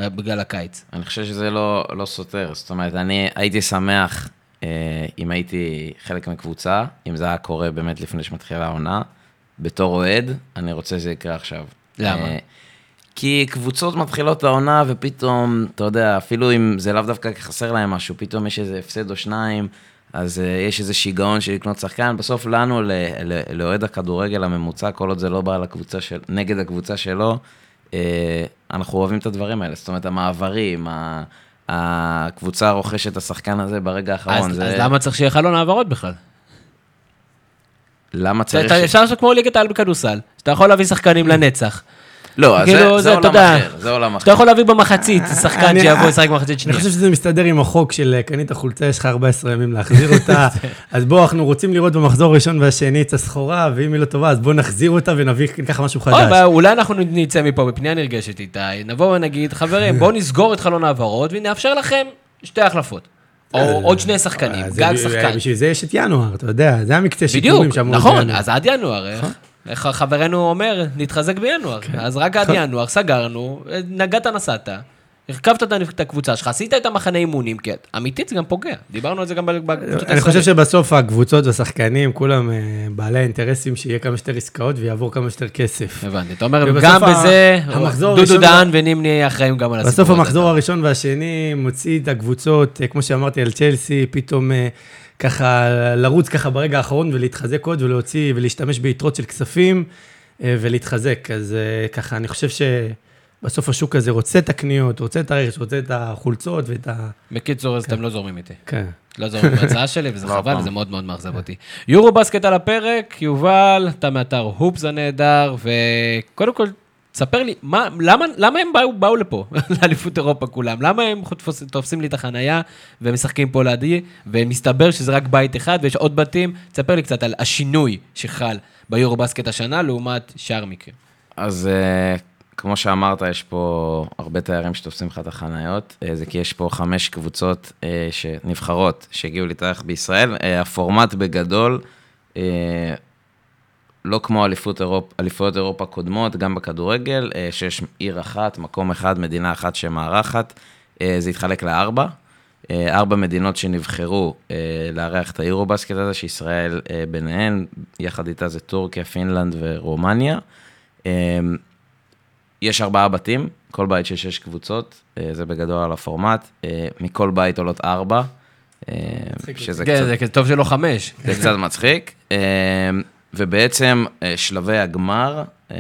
בגלל הקיץ. אני חושב שזה לא, לא סותר, זאת אומרת, אני הייתי שמח אה, אם הייתי חלק מקבוצה, אם זה היה קורה באמת לפני שמתחילה העונה. בתור אוהד, אני רוצה שזה יקרה עכשיו. למה? אה, כי קבוצות מתחילות את העונה, ופתאום, אתה יודע, אפילו אם זה לאו דווקא חסר להם משהו, פתאום יש איזה הפסד או שניים, אז uh, יש איזה שיגעון של לקנות שחקן. בסוף לנו, לאוהד הכדורגל הממוצע, כל עוד זה לא בא לקבוצה של, נגד הקבוצה שלו, uh, אנחנו אוהבים את הדברים האלה. זאת אומרת, המעברים, ה... הקבוצה רוכשת את השחקן הזה ברגע האחרון. אז, זה... אז למה צריך שיהיה חלון העברות בכלל? למה צריך... אתה אפשר לעשות כמו ליגת העל בכדורסל, שאתה יכול להביא שחקנים לנצח. לא, אז כאילו, זה, זה, זה אתה עולם יודע, אחר, זה עולם אחר. שאתה יכול להביא במחצית שחקן אני- שיבוא לשחק במחצית אני שנייה. חושב שזה מסתדר עם החוק של אה, קנית חולצה, יש לך 14 ימים להחזיר [LAUGHS] אותה. אז בואו, אנחנו רוצים לראות במחזור הראשון והשני את הסחורה, ואם היא לא טובה, אז בואו נחזיר אותה ונביא ככה משהו חדש. אבל אולי אנחנו נצא מפה בפנייה נרגשת איתי, נבוא ונגיד, חברים, בואו נסגור את חלון העברות ונאפשר לכם שתי החלפות. או עוד שני שחקנים, אה, גג שחקן. בשביל זה יש את ינואר, אתה יודע, זה המקצה שיפורים בדיוק, שאמור נכון. אז עד ינואר, איך- איך חברנו אומר, נתחזק בינואר. אז רק עד ינואר, סגרנו, נגעת נסעת, הרכבת את- הקבוצה שלך, עשית את המחנה אימונים, כי אמיתית זה גם פוגע. דיברנו על זה גם בקבוצות אני חושב. שבסוף הקבוצות והשחקנים, כולם אה, בעלי האינטרסים שיהיה כמה שיותר עסקאות ויעבור כמה שיותר כסף. הבנתי, אתה אומר, גם בזה, דודו דהן ונימני אחראים גם על הסיפור הזה. בסוף המחזור הראשון והשני מוציא את הקבוצות, אה, כמו שאמרתי על צ'לסי, פתאום אה, ככה לרוץ ככה ברגע האחרון ולהתחזק עוד ולהוציא ולהשתמש ביתרות של כספים אה, ולהתחזק. אז אה, ככה, אני חושב שבסוף השוק הזה רוצה את הקניות, רוצה את הרכש, רוצה את החולצות ואת ה... בקיצור, אז אתם לא זורמים איתי. כן. לא זורמים בהצעה שלי, וזה [LAUGHS] לא חבל. וזה מאוד מאוד מאכזב אותי. יורו בסקט על הפרק, יובל, אתה מאתר הופס הנהדר, וקודם כל, תספר לי, מה, למה, למה הם באו, באו לפה, [LAUGHS] לאליפות אירופה כולם? למה הם תופס, תופסים לי את החנייה ומשחקים פה לידי, ומסתבר שזה רק בית אחד ויש עוד בתים? תספר לי קצת על השינוי שחל ביורו בסקט השנה לעומת שאר מקרים. אז אה, כמו שאמרת, יש פה הרבה תיירים שתופסים לך את החניות. אה, זה כי יש פה חמש קבוצות אה, שנבחרות שהגיעו להתארח בישראל. אה, הפורמט בגדול, אה, לא כמו אליפות אירופ, אליפויות אירופה קודמות, גם בכדורגל, אה, שיש עיר אחת, מקום אחד, מדינה אחת שמארחת. אה, זה התחלק לארבע. אה, ארבע מדינות שנבחרו לארח את היורו-בסקט הזה, שישראל ביניהן, יחד איתה זה טורקיה, פינלנד ורומניה. יש ארבעה בתים, כל בית של שש קבוצות, זה בגדול על הפורמט. מכל בית עולות ארבע, שזה כן, קצת... זה טוב שלא חמש. זה קצת מצחיק. ובעצם אה, שלבי הגמר, אה,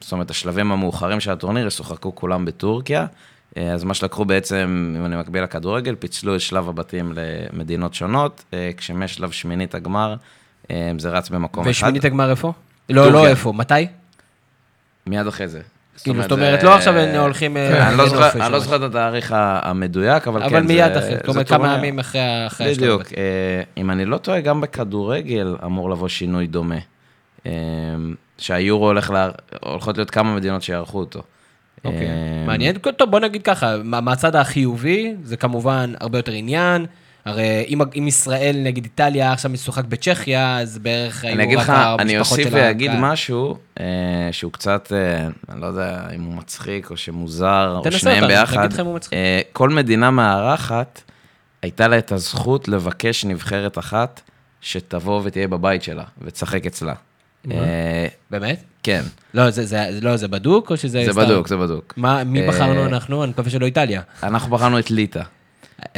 זאת אומרת, השלבים המאוחרים של הטורניר ישוחקו כולם בטורקיה. אה, אז מה שלקחו בעצם, אם אני מקביל לכדורגל, פיצלו את שלב הבתים למדינות שונות, כשמשלב שמינית הגמר, זה רץ במקום אחד. ושמינית הגמר איפה? לא, טורקיה. לא איפה, מתי? מיד אחרי זה. כאילו, זאת אומרת, לא עכשיו הם הולכים... אה, אני לא זוכר- אני לא או זוכר את התאריך המדויק, אבל כן, אבל. מיד אחרי, זאת אומרת כמה ימים אחרי השלב. בדיוק. אה, אם אני לא טועה, גם בכדורגל אמור לבוא שינוי דומה. אה, שהיורו הולך לה... הולכות להיות כמה מדינות שיערכו אותו. אוקיי, מעניין. טוב, בוא נגיד ככה, מה- מהצד החיובי, זה כמובן הרבה יותר עניין. הרי אם, אם ישראל נגד איטליה עכשיו משוחק בצ'כיה, אז בערך היו רק המשפחות אני אוסיף של ואגיד הקהל. משהו אה, שהוא קצת, אה, אני לא יודע אם הוא מצחיק או שמוזר, או שניהם אותנו, ביחד. אה, כל מדינה מארחת, הייתה לה את הזכות לבקש נבחרת אחת שתבוא ותהיה בבית שלה ותשחק אצלה. אה, באמת? כן, לא, זה, זה, לא, זה בדוק או שזה זה סתם? בדוק, זה בדוק. מה, מי אה, בחרנו אנחנו? אני מקווה שלא איטליה. אנחנו בחרנו את ליטא.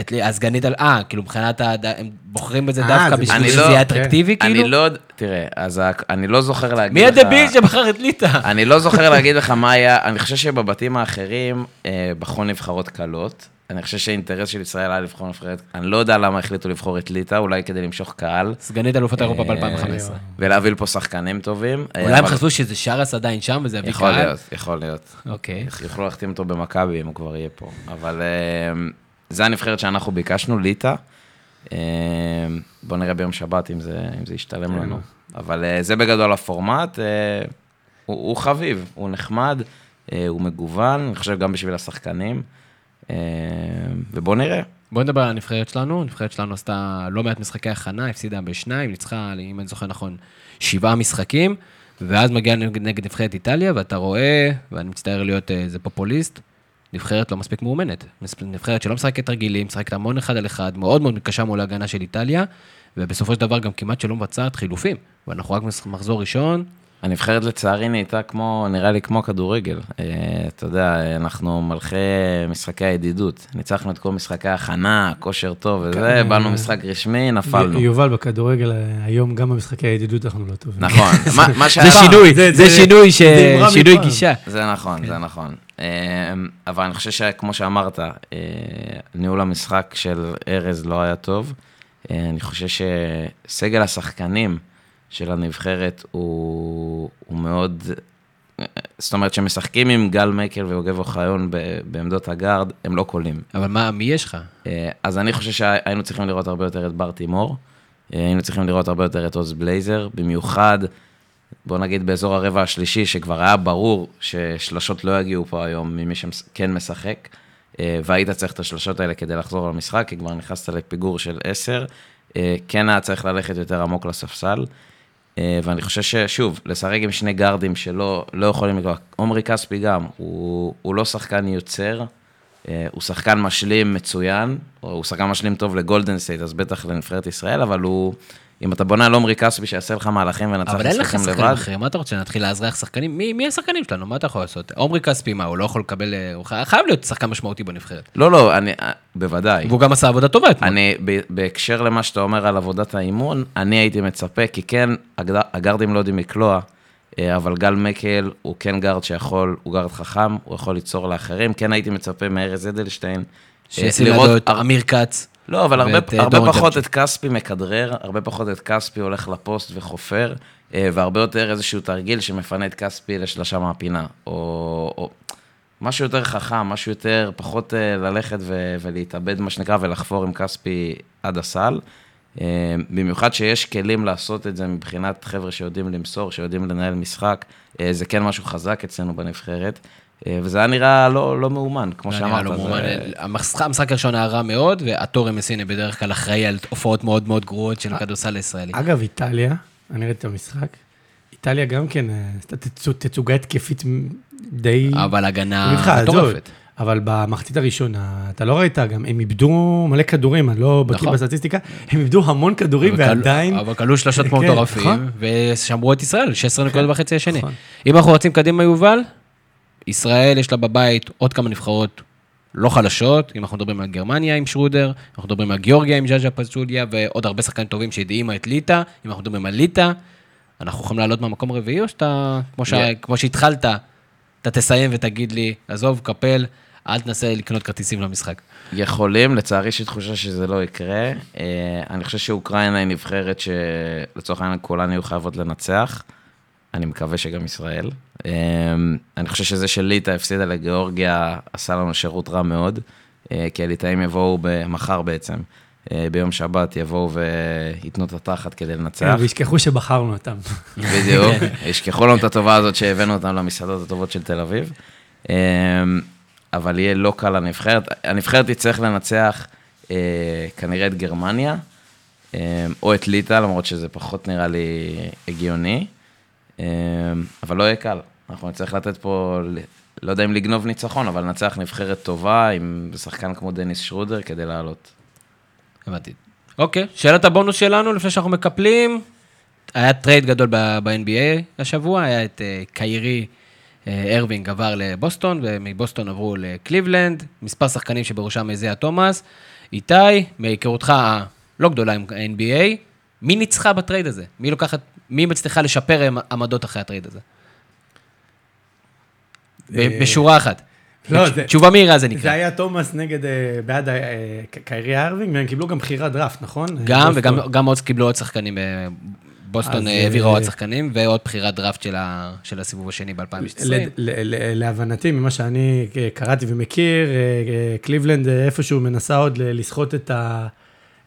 את לי, הסגנית על... אה, כאילו מבחינת ה... הם בוחרים בזה אה, דווקא בשביל שזה לא- יהיה אטרקטיבי, כאילו? אני לא, תראה, אז אני לא זוכר להגיד מי לך... הדביל שבחר את ליטא? אני לא זוכר להגיד לך מה היה, אני חושב שבבתים האחרים אה, בחרו נבחרות קלות. אני חושב שהאינטרס של ישראל היה לבחור נבחרת, אני לא יודע למה החליטו לבחור את ליטא, אולי כדי למשוך קהל, סגנית אלופת אירופה אה, ב-2015. ולהביא לפה שחקנים טובים. אולי הם חשבו שזה שרס עדיין שם וזה יביא יכול קהל? להיות, יכול להיות. אוקיי. יוכלו להחתים אותו במכבי אם הוא כבר יהיה פה. אבל זה הנבחרת שאנחנו ביקשנו, ליטא. אה, בוא נראה ביום שבת אם זה, אם זה ישתלם לנו. אבל אה, זה בגדול הפורמט. אה, הוא, הוא חביב, הוא נחמד, הוא מגוון, אני חושב גם בשביל השחקנים. ובואו נראה. בוא נדבר על הנבחרת שלנו. הנבחרת שלנו עשתה לא מעט משחקי הכנה, הפסידה בשניים, ניצחה, אם אני זוכר נכון, שבעה משחקים, ואז מגיעה נגד נבחרת איטליה, ואתה רואה, ואני מצטער להיות איזה פופוליסט, נבחרת לא מספיק מאומנת. נבחרת שלא משחקת רגילים, משחקת המון אחד על אחד, מאוד מאוד קשה מול ההגנה של איטליה, ובסופו של דבר גם כמעט שלא מבצעת חילופים. ואנחנו רק מחזור ראשון, הנבחרת לצערי נהייתה כמו, נראה לי כמו כדורגל. אה, אתה יודע, אנחנו מלכי משחקי הידידות. ניצחנו את כל משחקי ההכנה, כושר טוב וזה, כן. באנו משחק רשמי, נפלנו. יובל, בכדורגל היום, גם במשחקי הידידות אנחנו לא טובים. נכון. [LAUGHS] מה שהיה... זה שינוי, זה שינוי, שינוי גישה. זה נכון, זה כן. נכון. אה, אבל אני חושב שכמו שאמרת, אה, ניהול המשחק של ארז לא היה טוב. אני חושב שסגל השחקנים, של הנבחרת הוא, הוא מאוד, זאת אומרת, כשמשחקים עם גל מקל ויוגב אוחיון בעמדות הגארד, הם לא קולים. אבל מה, מי יש לך? אה, אז אני חושב שהיינו צריכים לראות הרבה יותר את בר תימור, אה, היינו צריכים לראות הרבה יותר את עוז בלייזר, במיוחד, בוא נגיד באזור הרבע השלישי, שכבר היה ברור ששלשות לא יגיעו פה היום ממי שכן משחק, אה, והיית צריך את השלשות האלה כדי לחזור למשחק, כי כבר נכנסת לפיגור של עשר, כן היה צריך ללכת יותר עמוק לספסל. אה, ואני חושב ששוב, לשחק עם שני גארדים שלא לא יכולים לקרוא, עומרי כספי גם, הוא, הוא לא שחקן יוצר, אה, הוא שחקן משלים מצוין, הוא שחקן משלים טוב לגולדן סטייט, אז בטח לנבחרת ישראל, אבל הוא, אם אתה בונה על עומרי כספי שיעשה לך מהלכים ונצח משחקים לבד. אבל אין לך שחקנים אחרים, מה אתה רוצה, נתחיל לאזרח שחקנים? מי, מי השחקנים שלנו? מה אתה יכול לעשות? עומרי כספי, מה, הוא לא יכול לקבל, אה, הוא חייב להיות שחקן משמעותי בנבחרת. לא, לא, אני, אה, בוודאי. והוא גם עשה עבודה טובה אתמול. אני, בהקשר למה שאתה אומר על עבודת האימון, אני הייתי מצפה, כי כן, הגרדים לא יודעים לקלוע, אה, אבל גל מקל הוא כן גארד שיכול, הוא גארד חכם, הוא יכול ליצור לאחרים. כן הייתי מצפה מארז אדלשטיין. שישים לידו את אמיר כץ. לא, אבל הרבה, אה, הרבה פחות את כספי מכדרר, הרבה פחות את כספי הולך לפוסט וחופר, אה, והרבה יותר איזשהו תרגיל שמפנה את כספי לשלושה מהפינה. או, או משהו יותר חכם, משהו יותר, פחות אה, ללכת ו, ולהתאבד, מה שנקרא, ולחפור עם כספי עד הסל. במיוחד שיש כלים לעשות את זה מבחינת חבר'ה שיודעים למסור, שיודעים לנהל משחק, זה כן משהו חזק אצלנו בנבחרת. אה, וזה היה נראה לא, לא מאומן, כמו שאמרת. לא מאומן. זה... המשחק, המשחק הראשון היה רע מאוד, והתורם מסיני בדרך כלל אחראי על הופעות מאוד מאוד גרועות של כדורסל הישראלי. אגב, איטליה, אני ראיתי את המשחק, איטליה גם כן אה, עשתה תצוגה התקפית די... אבל הגנה מטורפת. אבל במחצית הראשונה, אתה לא ראית גם, הם איבדו מלא כדורים, אני לא בקיא נכון. בסטטיסטיקה, הם איבדו המון כדורים ועדיין... אבל כלו שלושות כן, מטורפים, נכון. ושמרו את ישראל, 16 נקודות כן, בחצי השני. נכון. אם אנחנו רצים קדימה, יובל, ישראל יש לה בבית עוד כמה נבחרות לא חלשות, אם אנחנו מדברים על גרמניה עם שרודר, אנחנו מדברים על גיאורגיה עם ז'אז'ה פז'וליה, ועוד הרבה שחקנים טובים שהדהימה את ליטא, אם אנחנו מדברים על ליטא, אנחנו יכולים לעלות מהמקום הרביעי, או שאתה, כמו, ש... yeah. כמו שהתחלת, אתה תסיים ותגיד לי, עזוב, קפל, אל תנסה לקנות כרטיסים למשחק. יכולים, לצערי יש לי תחושה שזה לא יקרה. אה, אני חושב שאוקראינה היא נבחרת שלצורך העניין כולן יהיו חייבות לנצח. אני מקווה שגם ישראל. אמ, אני חושב שזה שליטא הפסידה לגיאורגיה עשה לנו שירות רע מאוד, אה, כי הליטאים יבואו מחר בעצם. אה, ביום שבת יבואו וייתנו את התחת כדי לנצח. כן, וישכחו שבחרנו אותם. בדיוק, ישכחו לנו את הטובה הזאת שהבאנו אותם למסעדות הטובות של תל אביב. אמ, אבל יהיה לא קל לנבחרת. הנבחרת תצטרך לנצח אה, כנראה את גרמניה, אמ, או את ליטא, למרות שזה פחות נראה לי הגיוני. אבל לא יהיה קל. אנחנו נצטרך לתת פה, לא יודע אם לגנוב ניצחון, אבל לנצח נבחרת טובה עם שחקן כמו דניס שרודר כדי לעלות. הבנתי. אוקיי, שאלת הבונוס שלנו לפני שאנחנו מקפלים. היה טרייד גדול ב-NBA השבוע, היה את אה, קיירי אה, ארווינג עבר לבוסטון, ומבוסטון עברו לקליבלנד, מספר שחקנים שבראשם איזיה תומאס. איתי, מהיכרותך הלא גדולה עם NBA, מי ניצחה בטרייד הזה? מי לוקחת, מי מצליחה לשפר עמדות אחרי הטרייד הזה? בשורה אחת. לא, תשובה מהירה זה נקרא. זה היה תומאס נגד, אה, בעד אה, קיירי ארווינג, והם קיבלו גם בחירת דראפט, נכון? גם, וגם עוד קיבלו עוד שחקנים. אה, בוסטון העבירה עוד שחקנים, ועוד בחירת דראפט של הסיבוב השני ב-2016. להבנתי, ממה שאני קראתי ומכיר, קליבלנד איפשהו מנסה עוד לסחוט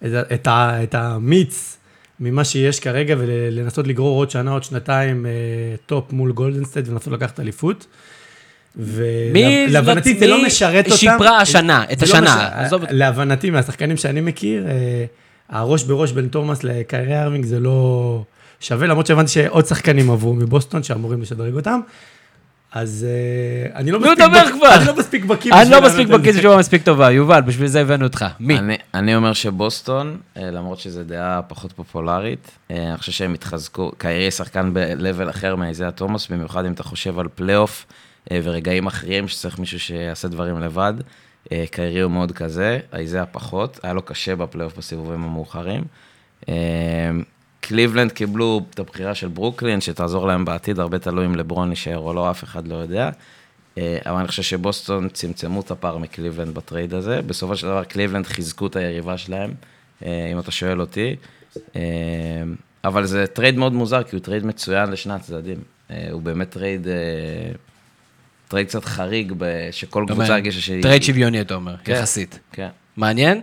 את המיץ ממה שיש כרגע, ולנסות לגרור עוד שנה, עוד שנתיים טופ מול גולדנסטייט, ולנסות לקחת אליפות. ולהבנתי זה לא משרת אותם. שיפרה השנה, את לא השנה, להבנתי, מהשחקנים שאני מכיר, אה, הראש בראש בין תומאס לקיירי ארווינג זה לא שווה, למרות שהבנתי שעוד שחקנים עברו מבוסטון שאמורים לשדרג אותם. אז אה, אני לא נו, מספיק דבר בק- כבר. אני לא מספיק בקיא אני בשביל לא מספיק בקיא, זה. זו תשובה מספיק טובה. יובל, בשביל זה הבאנו אותך. מי? אני, אני אומר שבוסטון, אה, למרות שזו דעה פחות פופולרית, אה, אני חושב שהם התחזקו, קיירי שחקן ב-level אחר מאיזיה תומאס, במיוחד אם אתה חושב על פלייאוף ורגעים אחרים שצריך מישהו שיעשה דברים לבד. קיירי הוא מאוד כזה, איזיה פחות, היה לו קשה בפלייאוף בסיבובים המאוחרים. קליבלנד קיבלו את הבחירה של ברוקלין, שתעזור להם בעתיד, הרבה תלוי אם לברון יישאר או לא, אף אחד לא יודע. אה, אבל אני חושב שבוסטון צמצמו את הפער מקליבלנד בטרייד הזה. בסופו של דבר קליבלנד חיזקו את היריבה שלהם, אה, אם אתה שואל אותי. אה, אבל זה טרייד מאוד מוזר, כי הוא טרייד מצוין לשני הצדדים. הוא באמת טרייד, טרייד קצת חריג, שכל קבוצה הרגישה שהיא... טרייד שוויוני, אתה אומר, כן. יחסית. כן. מעניין.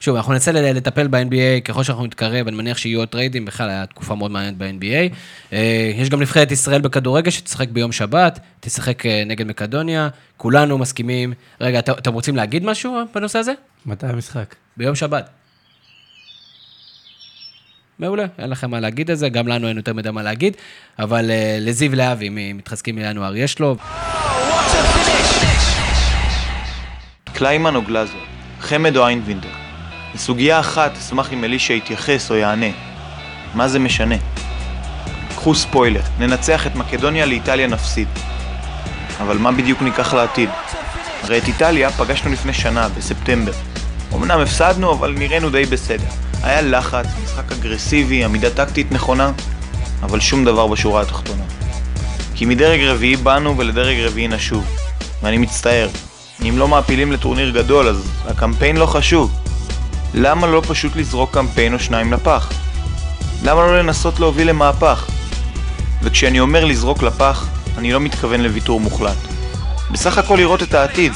שוב, אנחנו ננסה לטפל ב-NBA ככל שאנחנו נתקרב, אני מניח שיהיו עוד טריידים, בכלל הייתה תקופה מאוד מעניינת ב-NBA. אה, יש גם נבחרת ישראל בכדורגל שתשחק ביום שבת, תשחק אה, נגד מקדוניה, כולנו מסכימים. רגע, את- אתם רוצים להגיד משהו בנושא הזה? מתי המשחק? ביום שבת. מעולה, אין לכם מה להגיד על זה, גם לנו אין יותר מדי מה להגיד, אבל אה, לזיו להבי, מתחזקים מינואר, יש לו. קליימן או גלאזר, חמד או איינבינדר. לסוגיה אחת אשמח אם אלישע יתייחס או יענה. מה זה משנה? קחו ספוילר, ננצח את מקדוניה, לאיטליה נפסיד. אבל מה בדיוק ניקח לעתיד? הרי את איטליה פגשנו לפני שנה, בספטמבר. אמנם הפסדנו, אבל נראינו די בסדר. היה לחץ, משחק אגרסיבי, עמידה טקטית נכונה, אבל שום דבר בשורה התחתונה. כי מדרג רביעי באנו ולדרג רביעי נשוב. ואני מצטער, אם לא מעפילים לטורניר גדול, אז הקמפיין לא חשוב. למה לא פשוט לזרוק קמפיין או שניים לפח? למה לא לנסות להוביל למהפך? וכשאני אומר לזרוק לפח, אני לא מתכוון לוויתור מוחלט. בסך הכל לראות את העתיד,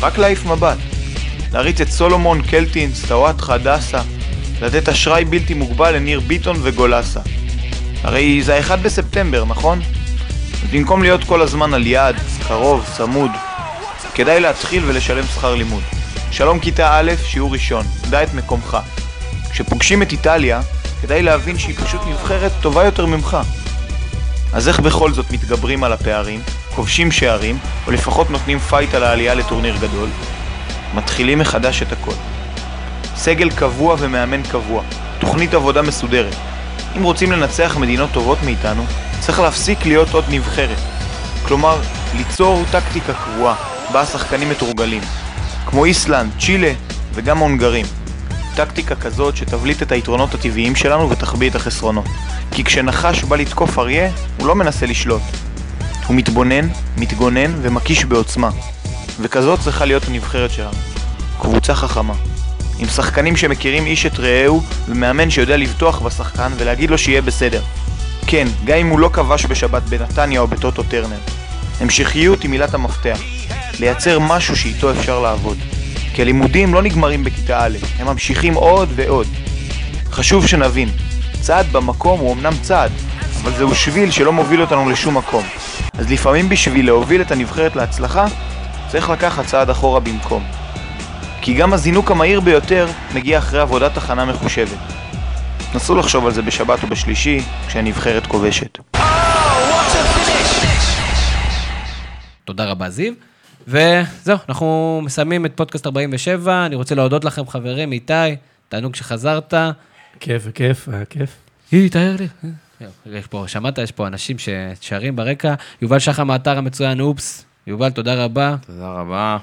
רק להעיף מבט. להריץ את סולומון, קלטין, סטוואטחה, דסה, לתת אשראי בלתי מוגבל לניר ביטון וגולסה. הרי זה האחד בספטמבר, נכון? אז במקום להיות כל הזמן על יעד, קרוב, צמוד, כדאי להתחיל ולשלם שכר לימוד. שלום כיתה א', שיעור ראשון, דע את מקומך. כשפוגשים את איטליה, כדאי להבין שהיא פשוט נבחרת טובה יותר ממך. אז איך בכל זאת מתגברים על הפערים, כובשים שערים, או לפחות נותנים פייט על העלייה לטורניר גדול? מתחילים מחדש את הכל. סגל קבוע ומאמן קבוע, תוכנית עבודה מסודרת. אם רוצים לנצח מדינות טובות מאיתנו, צריך להפסיק להיות עוד נבחרת. כלומר, ליצור טקטיקה קבועה, בה השחקנים מתורגלים. כמו איסלנד, צ'ילה וגם ההונגרים. טקטיקה כזאת שתבליט את היתרונות הטבעיים שלנו ותחביא את החסרונות. כי כשנחש בא לתקוף אריה, הוא לא מנסה לשלוט. הוא מתבונן, מתגונן ומקיש בעוצמה. וכזאת צריכה להיות הנבחרת שלנו. קבוצה חכמה. עם שחקנים שמכירים איש את רעהו, ומאמן שיודע לבטוח בשחקן ולהגיד לו שיהיה בסדר. כן, גם אם הוא לא כבש בשבת בנתניה או בטוטו טרנר. המשכיות היא מילת המפתח. לייצר משהו שאיתו אפשר לעבוד. כי הלימודים לא נגמרים בכיתה א', הם ממשיכים עוד ועוד. חשוב שנבין, צעד במקום הוא אמנם צעד, אבל זהו שביל שלא מוביל אותנו לשום מקום. אז לפעמים בשביל להוביל את הנבחרת להצלחה, צריך לקחת צעד אחורה במקום. כי גם הזינוק המהיר ביותר מגיע אחרי עבודת הכנה מחושבת. נסו לחשוב על זה בשבת או בשלישי, כשהנבחרת כובשת. תודה רבה, זיו. וזהו, אנחנו מסיימים את פודקאסט 47. אני רוצה להודות לכם, חברים, איתי, תענוג שחזרת. כיף וכיף, היה כיף. היא, תאר לי. יש פה, שמעת? יש פה אנשים ששרים ברקע. יובל שחר מהאתר המצוין, אופס. יובל, תודה רבה. תודה רבה.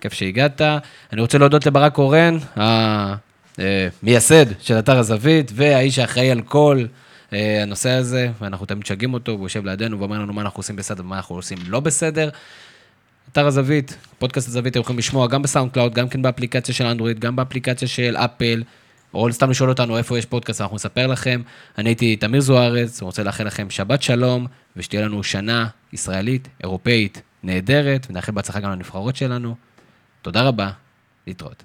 כיף שהגעת. אני רוצה להודות לברק קורן, המייסד של אתר הזווית, והאיש האחראי על כל אה, הנושא הזה, ואנחנו תמיד משגעים אותו, והוא יושב לידינו ואומר לנו מה אנחנו עושים בסדר ומה אנחנו עושים לא בסדר. אתר הזווית, פודקאסט הזווית, אתם יכולים לשמוע גם בסאונד קלאוד, גם כן באפליקציה של אנדרואיד, גם באפליקציה של אפל, או סתם לשאול אותנו איפה יש פודקאסט, אנחנו נספר לכם. אני הייתי תמיר זוארץ, רוצה לאחל לכם שבת שלום, ושתהיה לנו שנה ישראלית, אירופאית, נהדרת, ונאחל בהצלחה גם לנבחרות שלנו. תודה רבה, להתראות.